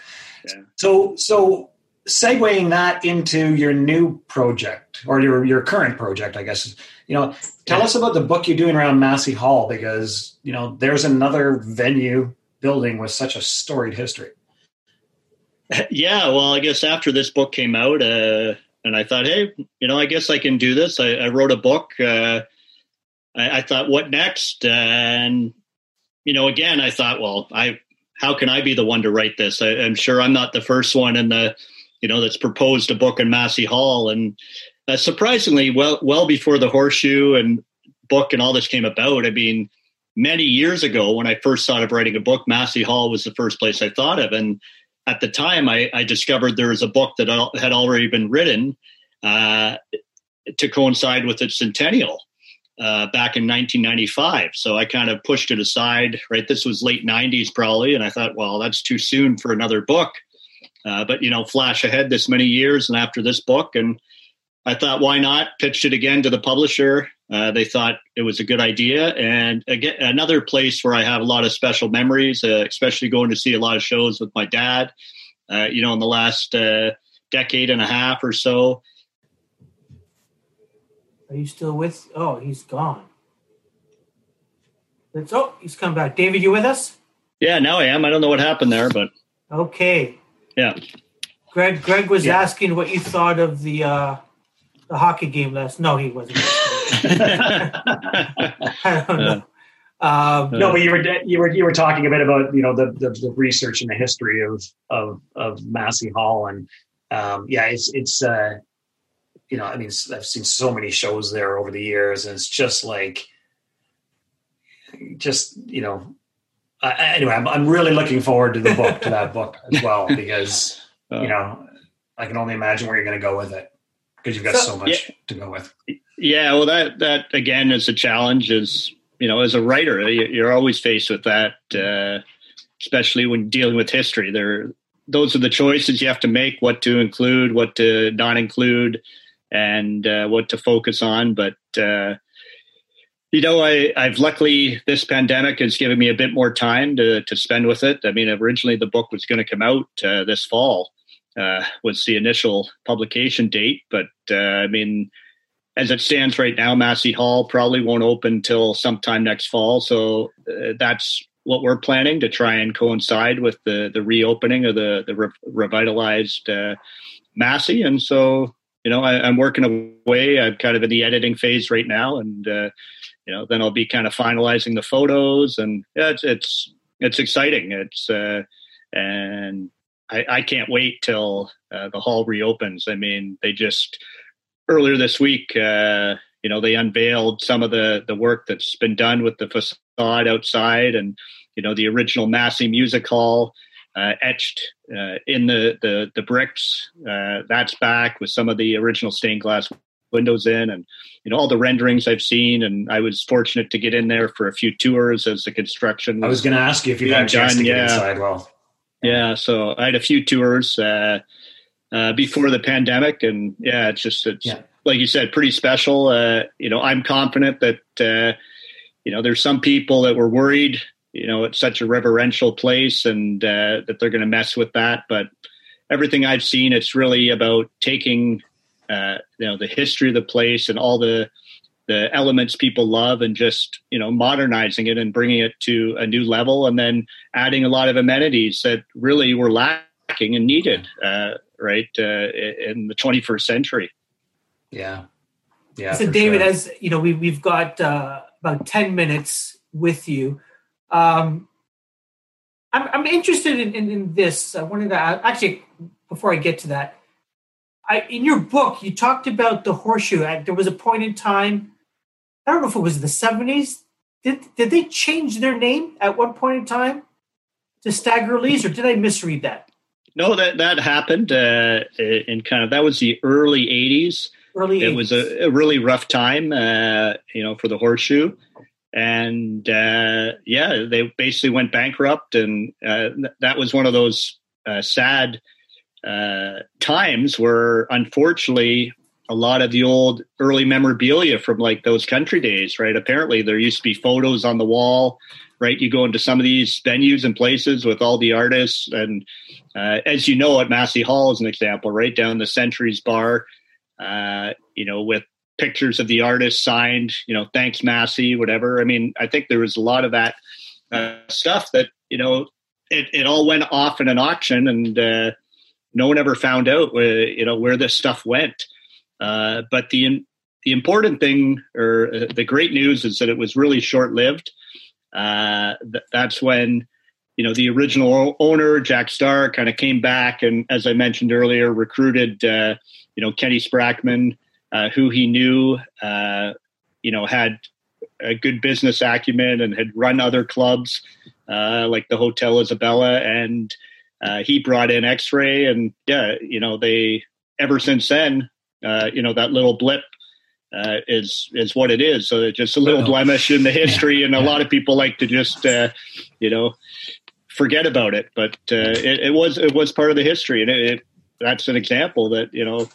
Yeah. So so segueing that into your new project or your your current project, I guess. You know, tell yeah. us about the book you're doing around Massey Hall because you know there's another venue building with such a storied history. Yeah, well, I guess after this book came out, uh, and I thought, hey, you know, I guess I can do this. I, I wrote a book. Uh, I, I, thought, what next? And you know, again, I thought, well, I how can I be the one to write this? I, am sure I'm not the first one in the you know, that's proposed a book in Massey Hall. And uh, surprisingly, well, well before the horseshoe and book and all this came about, I mean, many years ago when I first thought of writing a book, Massey Hall was the first place I thought of. And at the time, I, I discovered there was a book that had already been written uh, to coincide with its centennial. Uh, back in 1995. So I kind of pushed it aside, right? This was late 90s probably. And I thought, well, that's too soon for another book. Uh, but you know, flash ahead this many years and after this book, and I thought, why not? Pitched it again to the publisher. Uh, they thought it was a good idea, and again, another place where I have a lot of special memories, uh, especially going to see a lot of shows with my dad. Uh, you know, in the last uh, decade and a half or so. Are you still with? Oh, he's gone. Oh, he's come back. David, you with us? Yeah, now I am. I don't know what happened there, but okay. Yeah. Greg Greg was yeah. asking what you thought of the uh, the hockey game last. No, he wasn't. I don't know. Um, no, but you were you were you were talking a bit about you know the the, the research and the history of of of Massey Hall and um, yeah, it's it's uh, you know I mean I've seen so many shows there over the years and it's just like just you know uh, anyway, I'm, I'm really looking forward to the book, to that book as well, because, you know, I can only imagine where you're going to go with it. because you've got so, so much yeah. to go with. Yeah, well, that that again is a challenge. Is you know, as a writer, you're always faced with that, uh, especially when dealing with history. There, those are the choices you have to make: what to include, what to not include, and uh, what to focus on. But uh, you know, I, I've luckily this pandemic has given me a bit more time to to spend with it. I mean, originally the book was going to come out uh, this fall, uh, was the initial publication date. But uh, I mean, as it stands right now, Massey Hall probably won't open till sometime next fall. So uh, that's what we're planning to try and coincide with the the reopening of the the re- revitalized uh, Massey. And so you know, I, am working away. I'm kind of in the editing phase right now, and uh, you know, then I'll be kind of finalizing the photos, and yeah, it's it's it's exciting. It's uh, and I, I can't wait till uh, the hall reopens. I mean, they just earlier this week, uh, you know, they unveiled some of the the work that's been done with the facade outside, and you know, the original Massey Music Hall uh, etched uh, in the the, the bricks. Uh, that's back with some of the original stained glass windows in, and you know all the renderings I've seen. And I was fortunate to get in there for a few tours as the construction. I was going to ask you if you had a chance done. to get yeah. inside. Well, yeah, so I had a few tours uh, before the pandemic, and yeah, it's just it's yeah. like you said, pretty special. Uh, you know, I'm confident that uh, you know there's some people that were worried. You know, it's such a reverential place, and uh, that they're going to mess with that. But everything I've seen, it's really about taking uh, you know the history of the place and all the the elements people love and just you know modernizing it and bringing it to a new level and then adding a lot of amenities that really were lacking and needed uh, right uh, in the 21st century yeah yeah so david sure. as you know we, we've got uh, about 10 minutes with you um, I'm, I'm interested in, in, in this i wanted to actually before i get to that I, in your book, you talked about the horseshoe. There was a point in time, I don't know if it was the 70s. Did, did they change their name at one point in time to Stagger Lee's, or did I misread that? No, that that happened uh, in kind of that was the early '80s. Early, 80s. it was a, a, really rough time, uh, you know, for the horseshoe, and uh, yeah, they basically went bankrupt, and uh, that was one of those uh, sad uh, times where unfortunately a lot of the old early memorabilia from like those country days, right? Apparently there used to be photos on the wall, right? You go into some of these venues and places with all the artists. And uh, as you know, at Massey Hall, as an example, right down the Centuries Bar, uh, you know, with pictures of the artists signed, you know, thanks Massey, whatever. I mean, I think there was a lot of that uh, stuff that, you know, it, it all went off in an auction and, uh, no one ever found out you know where this stuff went. Uh, but the the important thing or uh, the great news is that it was really short lived. Uh, th- that's when you know the original owner Jack Starr kind of came back and, as I mentioned earlier, recruited uh, you know Kenny Sprackman, uh, who he knew uh, you know had a good business acumen and had run other clubs like the Hotel Isabella and uh, he brought in X-ray, and yeah, you know they ever since then, uh, you know that little blip uh, is is what it is. So it's just a little blemish in the history, and a lot of people like to just uh, you know forget about it. But uh, it, it, was it was part of the history, and it, it, that's an example that you know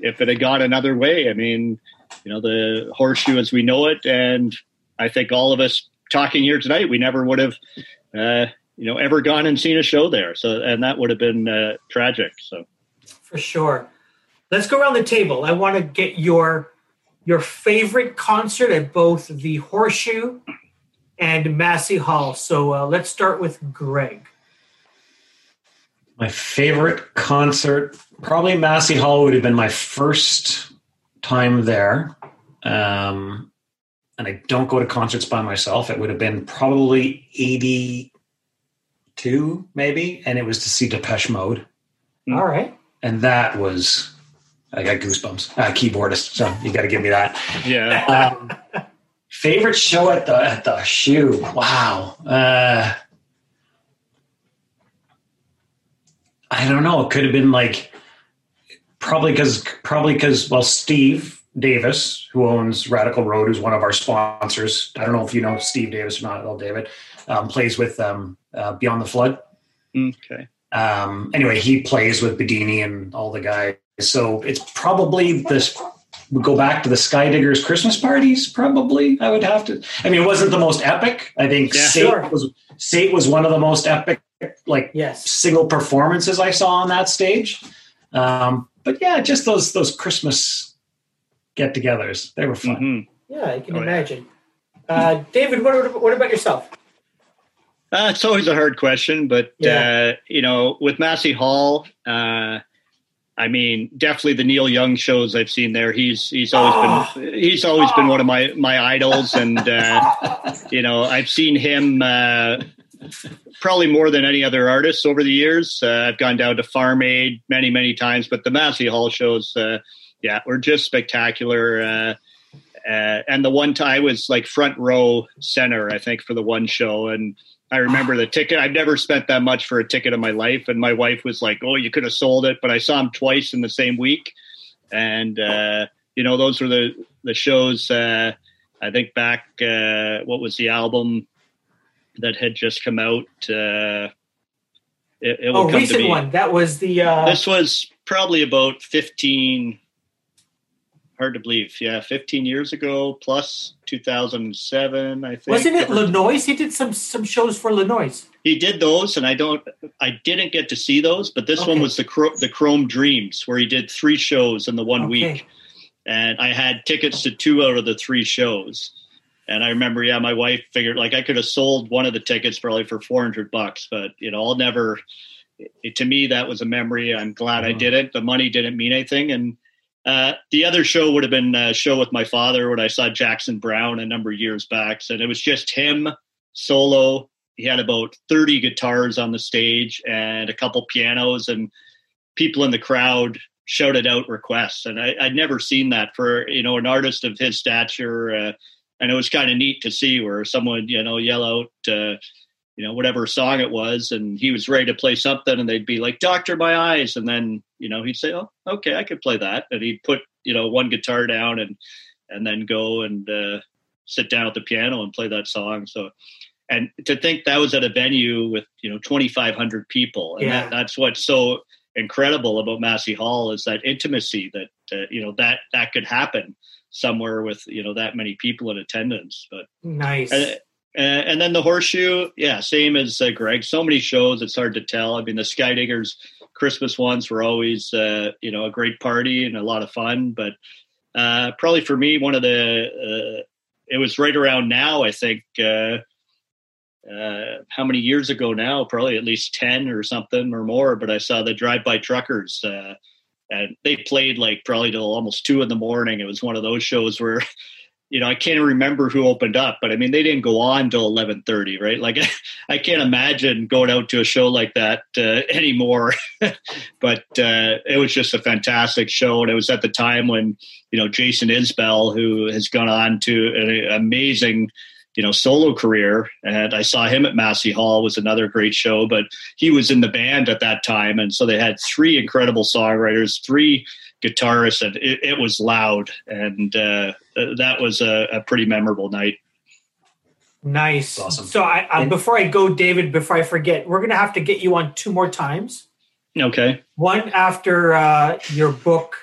if it had gone another way, I mean, you know the horseshoe as we know it, and I think all of us talking here tonight, we never would have. Uh, you know ever gone and seen a show there. So and that would have been uh, tragic. So for sure. Let's go around the table. I want to get your your favorite concert at both the Horseshoe and Massey Hall. So uh, let's start with Greg. My favorite concert, probably Massey Hall, would have been my first time there. Um, and I don't go to concerts by myself. It would have been probably 82, maybe, and it was to see Depeche Mode. All right. And that was, I got goosebumps. Uh, keyboardist, so you got to give me that. Yeah. Um, favorite show at the at the shoe. Wow. Uh, I don't know. It could have been like probably because probably because well, Steve Davis, who owns Radical Road, who's one of our sponsors. I don't know if you know Steve Davis or not. Well, David um, plays with um, uh, Beyond the Flood. Okay. Um, anyway, he plays with Bedini and all the guys. So it's probably this. We go back to the Skydiggers Christmas parties. Probably, I would have to. I mean, it wasn't the most epic. I think Yeah. Sate Sure. was Sate was one of the most epic, like Yes. single performances I saw on that stage. Um, but yeah, just those those Christmas get-togethers. They were fun. Mhm. Yeah, I can Oh, yeah. imagine. Uh, David, what, what about yourself? Uh, it's always a hard question, but Yeah. uh, you know, with Massey Hall, uh, I mean, definitely the Neil Young shows I've seen there. He's he's always been he's always been one of my my idols, and uh, you know, I've seen him uh, probably more than any other artist over the years. Uh, I've gone down to Farm Aid many many times, but the Massey Hall shows, uh, yeah, were just spectacular. Uh, and the one time I was like front row center, I think, for the one show, and I remember the ticket. I've never spent that much for a ticket in my life, and my wife was like, "Oh, you could have sold it," but I saw him twice in the same week, and uh, you know, those were the the shows. Uh, I think back, uh, what was the album that had just come out? Uh, it, it will Oh, come to recent one. That was the. Uh, This was probably about 15, hard to believe. Yeah, 15 years ago, plus 2007, I think. wasn't it Le Noise? He did some some shows for Le Noise. He did those, and I don't, I didn't get to see those, but this one was the the Chrome Dreams, where he did three shows in the one Okay. week, and I had tickets to two out of the three shows. And I remember, yeah, my wife figured like I could have sold one of the tickets probably for four hundred bucks, but you know, I'll never. It, to me, that was a memory. I'm glad I Mhm. did it. The money didn't mean anything, and uh, the other show would have been a show with my father when I saw Jackson Browne a number of years back, and it was just him solo. He had about 30 guitars on the stage and a couple pianos, and people in the crowd shouted out requests. And I, I'd never seen that for you know an artist of his stature. Uh, and it was kind of neat to see where someone you know yell out, uh, you know, whatever song it was, and he was ready to play something, and they'd be like, "Doctor, my eyes," and then you know he'd say, "Oh, okay, I could play that," and he'd put you know one guitar down and and then go and uh, sit down at the piano and play that song. So, and to think that was at a venue with you know 2,500 people, and Yeah. that, that's what's so incredible about Massey Hall is that intimacy that uh, you know that that could happen somewhere with you know that many people in attendance. But Nice. uh, and then the horseshoe, yeah, same as uh, Greg. So many shows, it's hard to tell. I mean, the Skydiggers Christmas ones were always, uh, you know, a great party and a lot of fun. But uh, probably for me, one of the, uh, it was right around now, I think. Uh, uh, how many years ago now? Probably at least 10 or something or more. But I saw the Drive By Truckers. Uh, and they played like probably till almost two in the morning. It was one of those shows where you know, I can't remember who opened up, but I mean, they didn't go on till eleven thirty, right? Like, I can't imagine going out to a show like that uh, anymore. but uh, it was just a fantastic show, and it was at the time when you know Jason Isbell, who has gone on to an amazing, you know, solo career, and I saw him at Massey Hall was another great show. But he was in the band at that time, and so they had three incredible songwriters, three guitarists, and it, it was loud and uh, that was a, a pretty memorable night nice. Awesome. So I, I And- before I go, David, before I forget, we're gonna have to get you on two more times. okay One after uh, your book,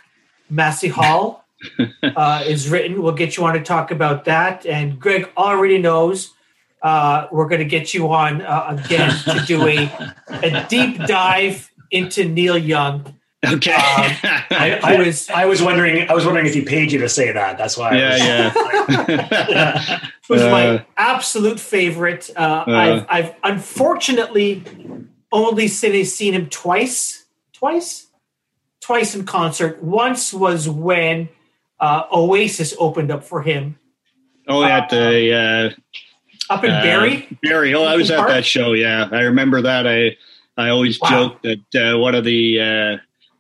Massey Hall, uh, is written. We'll get you on to talk about that. And Greg already knows uh, we're going to get you on uh, again to do a, a deep dive into Neil Young. Okay Um, I, I, is- I was wondering. I was wondering if he paid you to say that. That's why. I yeah was, yeah was Uh, my absolute favorite. Uh, I've, I've unfortunately only seen, seen him twice, twice, twice in concert. Once was when uh, Oasis opened up for him oh at the uh, up in uh, Barrie. Barrie oh I was at Park? that show yeah I remember that I I always Wow. joke that uh, one of the uh,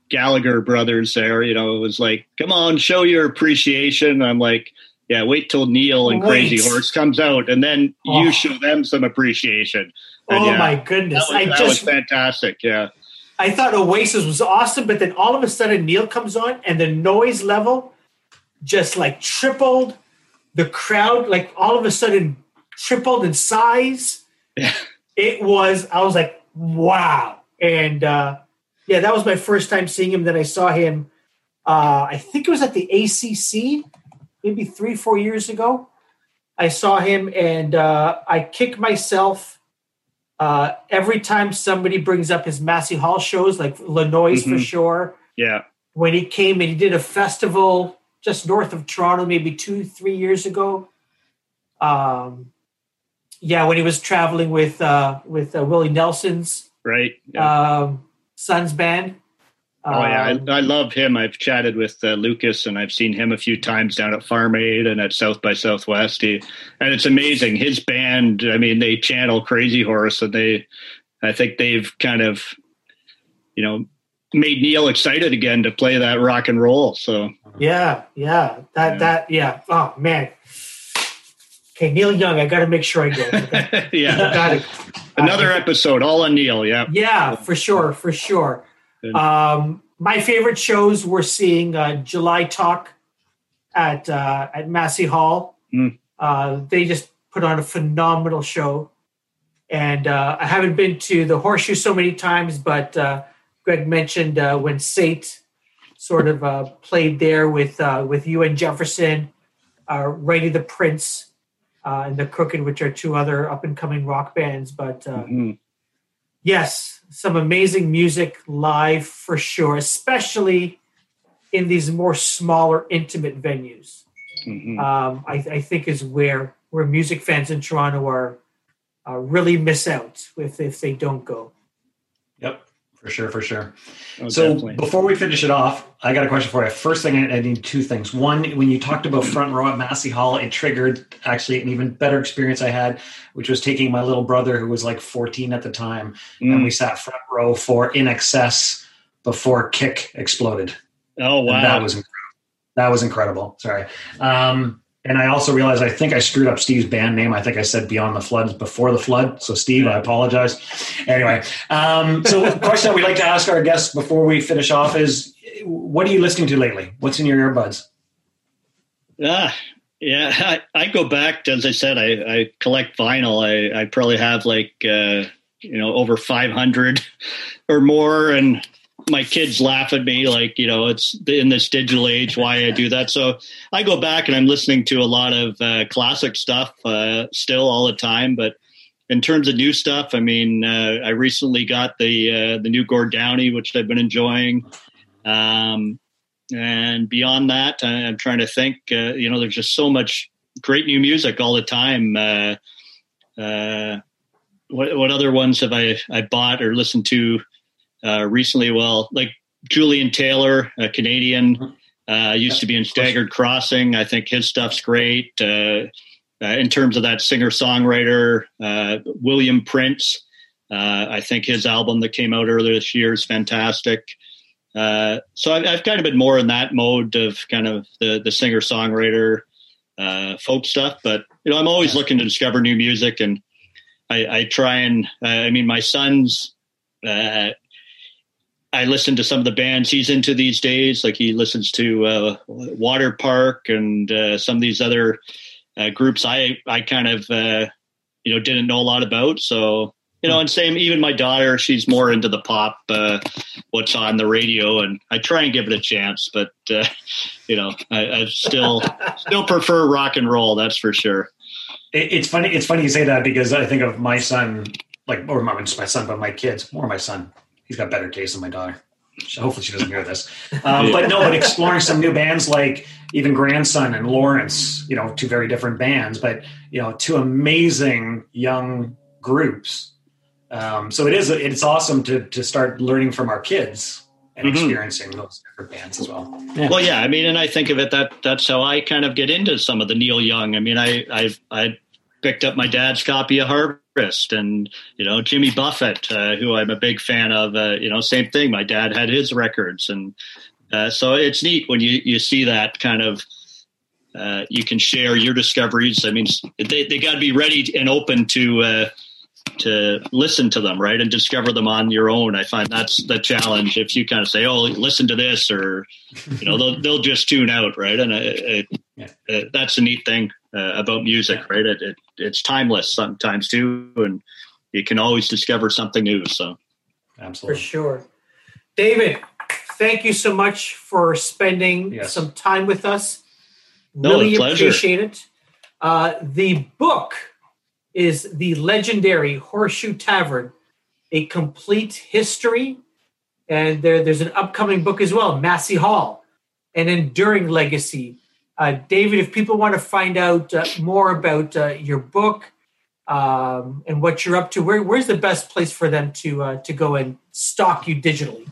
Gallagher brothers there you know it was like come on show your appreciation I'm like yeah wait till Neil and Wait. Crazy Horse comes out and then Oh. you show them some appreciation And Oh yeah, my goodness! That was, I that just was fantastic. Yeah. I thought Oasis was awesome, but then all of a sudden Neil comes on and the noise level just like tripled. The crowd, like all of a sudden, tripled in size. Yeah. It was, I was like, wow. And uh, yeah, that was my first time seeing him. Then I saw him, uh, I think it was at the ACC, maybe three, four years ago. I saw him and uh, I kick myself uh, every time somebody brings up his Massey Hall shows, like Le Noise for Mhm. sure. Yeah. When he came and he did a festival just north of Toronto, maybe two, three years ago. Um, yeah, when he was traveling with uh, with uh, Willie Nelson's Right. Yeah. um, son's band. oh yeah, Um, I, I love him. I've chatted with uh, Lukas, and I've seen him a few times down at Farm Aid and at South by Southwest. He, and it's amazing. His band. I mean, they channel Crazy Horse, and they, I think they've kind of, you know, made Neil excited again to play that rock and roll. So Yeah, yeah, that Yeah. that yeah. Oh man. Okay, Neil Young. I got to make sure I go. Okay. yeah, got it. another episode all on Neil. Yeah. Yeah, for sure, for sure. Um, my favorite shows were seeing uh, July Talk at uh, at Massey Hall. Mm. Uh, they just put on a phenomenal show, and uh, I haven't been to the Horseshoe so many times, but uh, Greg mentioned uh, when Sate sort of uh, played there with uh, with you and Jefferson, uh, Righty the Prince. Uh, and the Crooked, which are two other up and coming rock bands, but uh, Mhm. yes, some amazing music live for sure, especially in these more smaller, intimate venues. Mhm. Um, I, I think is where where music fans in Toronto are uh, really miss out if if they don't go. For sure, for sure. Oh, so definitely. before we finish it off, I got a question for you. First thing, I I need two things. One, when you talked about front row at Massey Hall, it triggered actually an even better experience I had, which was taking my little brother who was like 14 at the time, and Mm. we sat front row for INXS before Kick exploded. oh And wow. that was incredible. That was incredible. Sorry. Um, and I also realized I think I screwed up Steve's band name. I think I said Beyond the Floods before the flood. So Steve, I apologize. Anyway, um, so a question that we like to ask our guests before we finish off is, what are you listening to lately? What's in your earbuds? Ah, yeah. I, I go back, as I said, I, I collect vinyl. I, I probably have like, uh, you know, over 500 or more. And my kids laugh at me like, you know, it's in this digital age, why I do that. So I go back and I'm listening to a lot of uh, classic stuff uh, still all the time. But in terms of new stuff, I mean, uh, I recently got the uh, the new Gord Downie, which I've been enjoying. Um, and beyond that, I, I'm trying to think. Uh, you know, there's just so much great new music all the time. Uh, what what other ones have I I bought or listened to uh, recently? Well, like Julian Taylor, a Canadian, uh, used to be in Staggered Crossing. I think his stuff's great. Uh, uh, in terms of that singer songwriter, uh, William Prince. Uh, I think his album that came out earlier this year is fantastic. Uh, so I've, I've kind of been more in that mode of kind of the the singer songwriter uh, folk stuff. But you know, I'm always looking to discover new music, and I, I try and uh, I mean, my son's. Uh, I listen to some of the bands he's into these days. Like he listens to uh, Water Park and uh, some of these other uh, groups. I I kind of uh, you know didn't know a lot about. So you know, and same even my daughter, she's more into the pop, uh, what's on the radio, and I try and give it a chance. But uh, you know, I, I still still prefer rock and roll. That's for sure. It, it's funny. It's funny you say that because I think of my son, like, or not just my son, but my kids. More my son. He's got better taste than my daughter. Hopefully, she doesn't hear this. Um, But no, but exploring some new bands like even Grandson and Lawrence. You know, two very different bands, but you know, two amazing young groups. Um, so it is. It's awesome to to start learning from our kids and Mhm. experiencing those different bands as well. Yeah. Well, yeah, I mean, and I think of it that that's how I kind of get into some of the Neil Young. I mean, I I I picked up my dad's copy of And you know Jimmy Buffett, uh, who I'm a big fan of. Uh, you know, same thing. My dad had his records, and uh, so it's neat when you you see that kind of. Uh, you can share your discoveries. I mean, they they got to be ready and open to uh, to listen to them, right, and discover them on your own. I find that's the challenge. If you kind of say, "Oh, listen to this," or you know, they'll they'll just tune out, right? And it, it, yeah. it, that's a neat thing uh, about music, right? It, it's timeless sometimes too, and you can always discover something new. So, absolutely, for sure, David. Thank you so much for spending yes. some time with us. Really no, appreciate it. Uh, the book is the legendary Horseshoe Tavern, a complete history. And there, there's an upcoming book as well, Massey Hall, an enduring legacy. Uh, David, if people want to find out uh, more about uh, your book um, and what you're up to, where, where's the best place for them to uh, to go and stalk you digitally?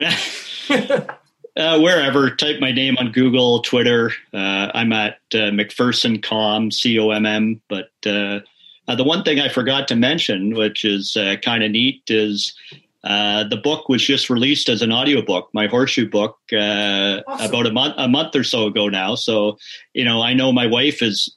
Uh, wherever. Type my name on Google, Twitter. Uh, I'm at uh, McPherson Com, C O M M. But uh, uh, the one thing I forgot to mention, which is uh, kind of neat, is uh, the book was just released as an audiobook, my horseshoe book, uh, awesome. about a month a month or so ago now. So, you know, I know my wife is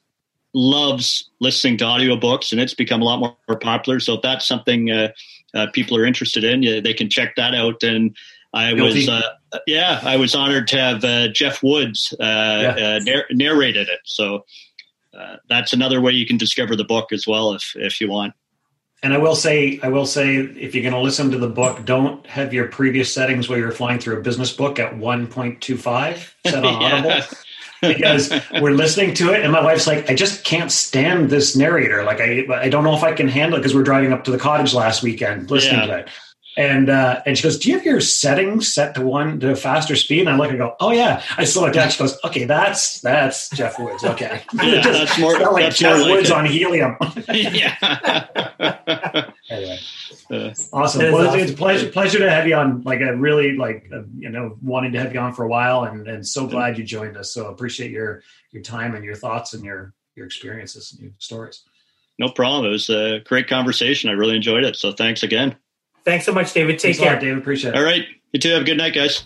loves listening to audiobooks and it's become a lot more, more popular. So if that's something uh, uh, people are interested in, yeah, they can check that out. And I Guilty. was, yeah, I was honored to have Jeff Woods yeah. narr- narrated it. So uh, that's another way you can discover the book as well if if you want. And I will say, I will say, if you're going to listen to the book, don't have your previous settings where you're flying through a business book at 1.25 set on Audible. because we're listening to it and my wife's like i just can't stand this narrator like i i don't know if i can handle it because we're driving up to the cottage last weekend listening yeah. to it and uh, and she goes, "Do you have your settings set to one to a faster speed?" And I look and go, "Oh yeah." I slow it down. She goes, "Okay, that's that's Jeff Woods. Okay, yeah, Just, that's more like that's Jeff more Woods like on helium." yeah. anyway, uh, awesome. Well, awesome. it's a pleasure pleasure to have you on. Like a really like uh, you know wanting to have you on for a while, and and so glad you joined us. So appreciate your your time and your thoughts and your your experiences and your stories. No problem. It was a great conversation. I really enjoyed it. So thanks again. Thanks so much, David. Take Thanks care. Lot, David. Appreciate it. All right. You too. Have a good night, guys.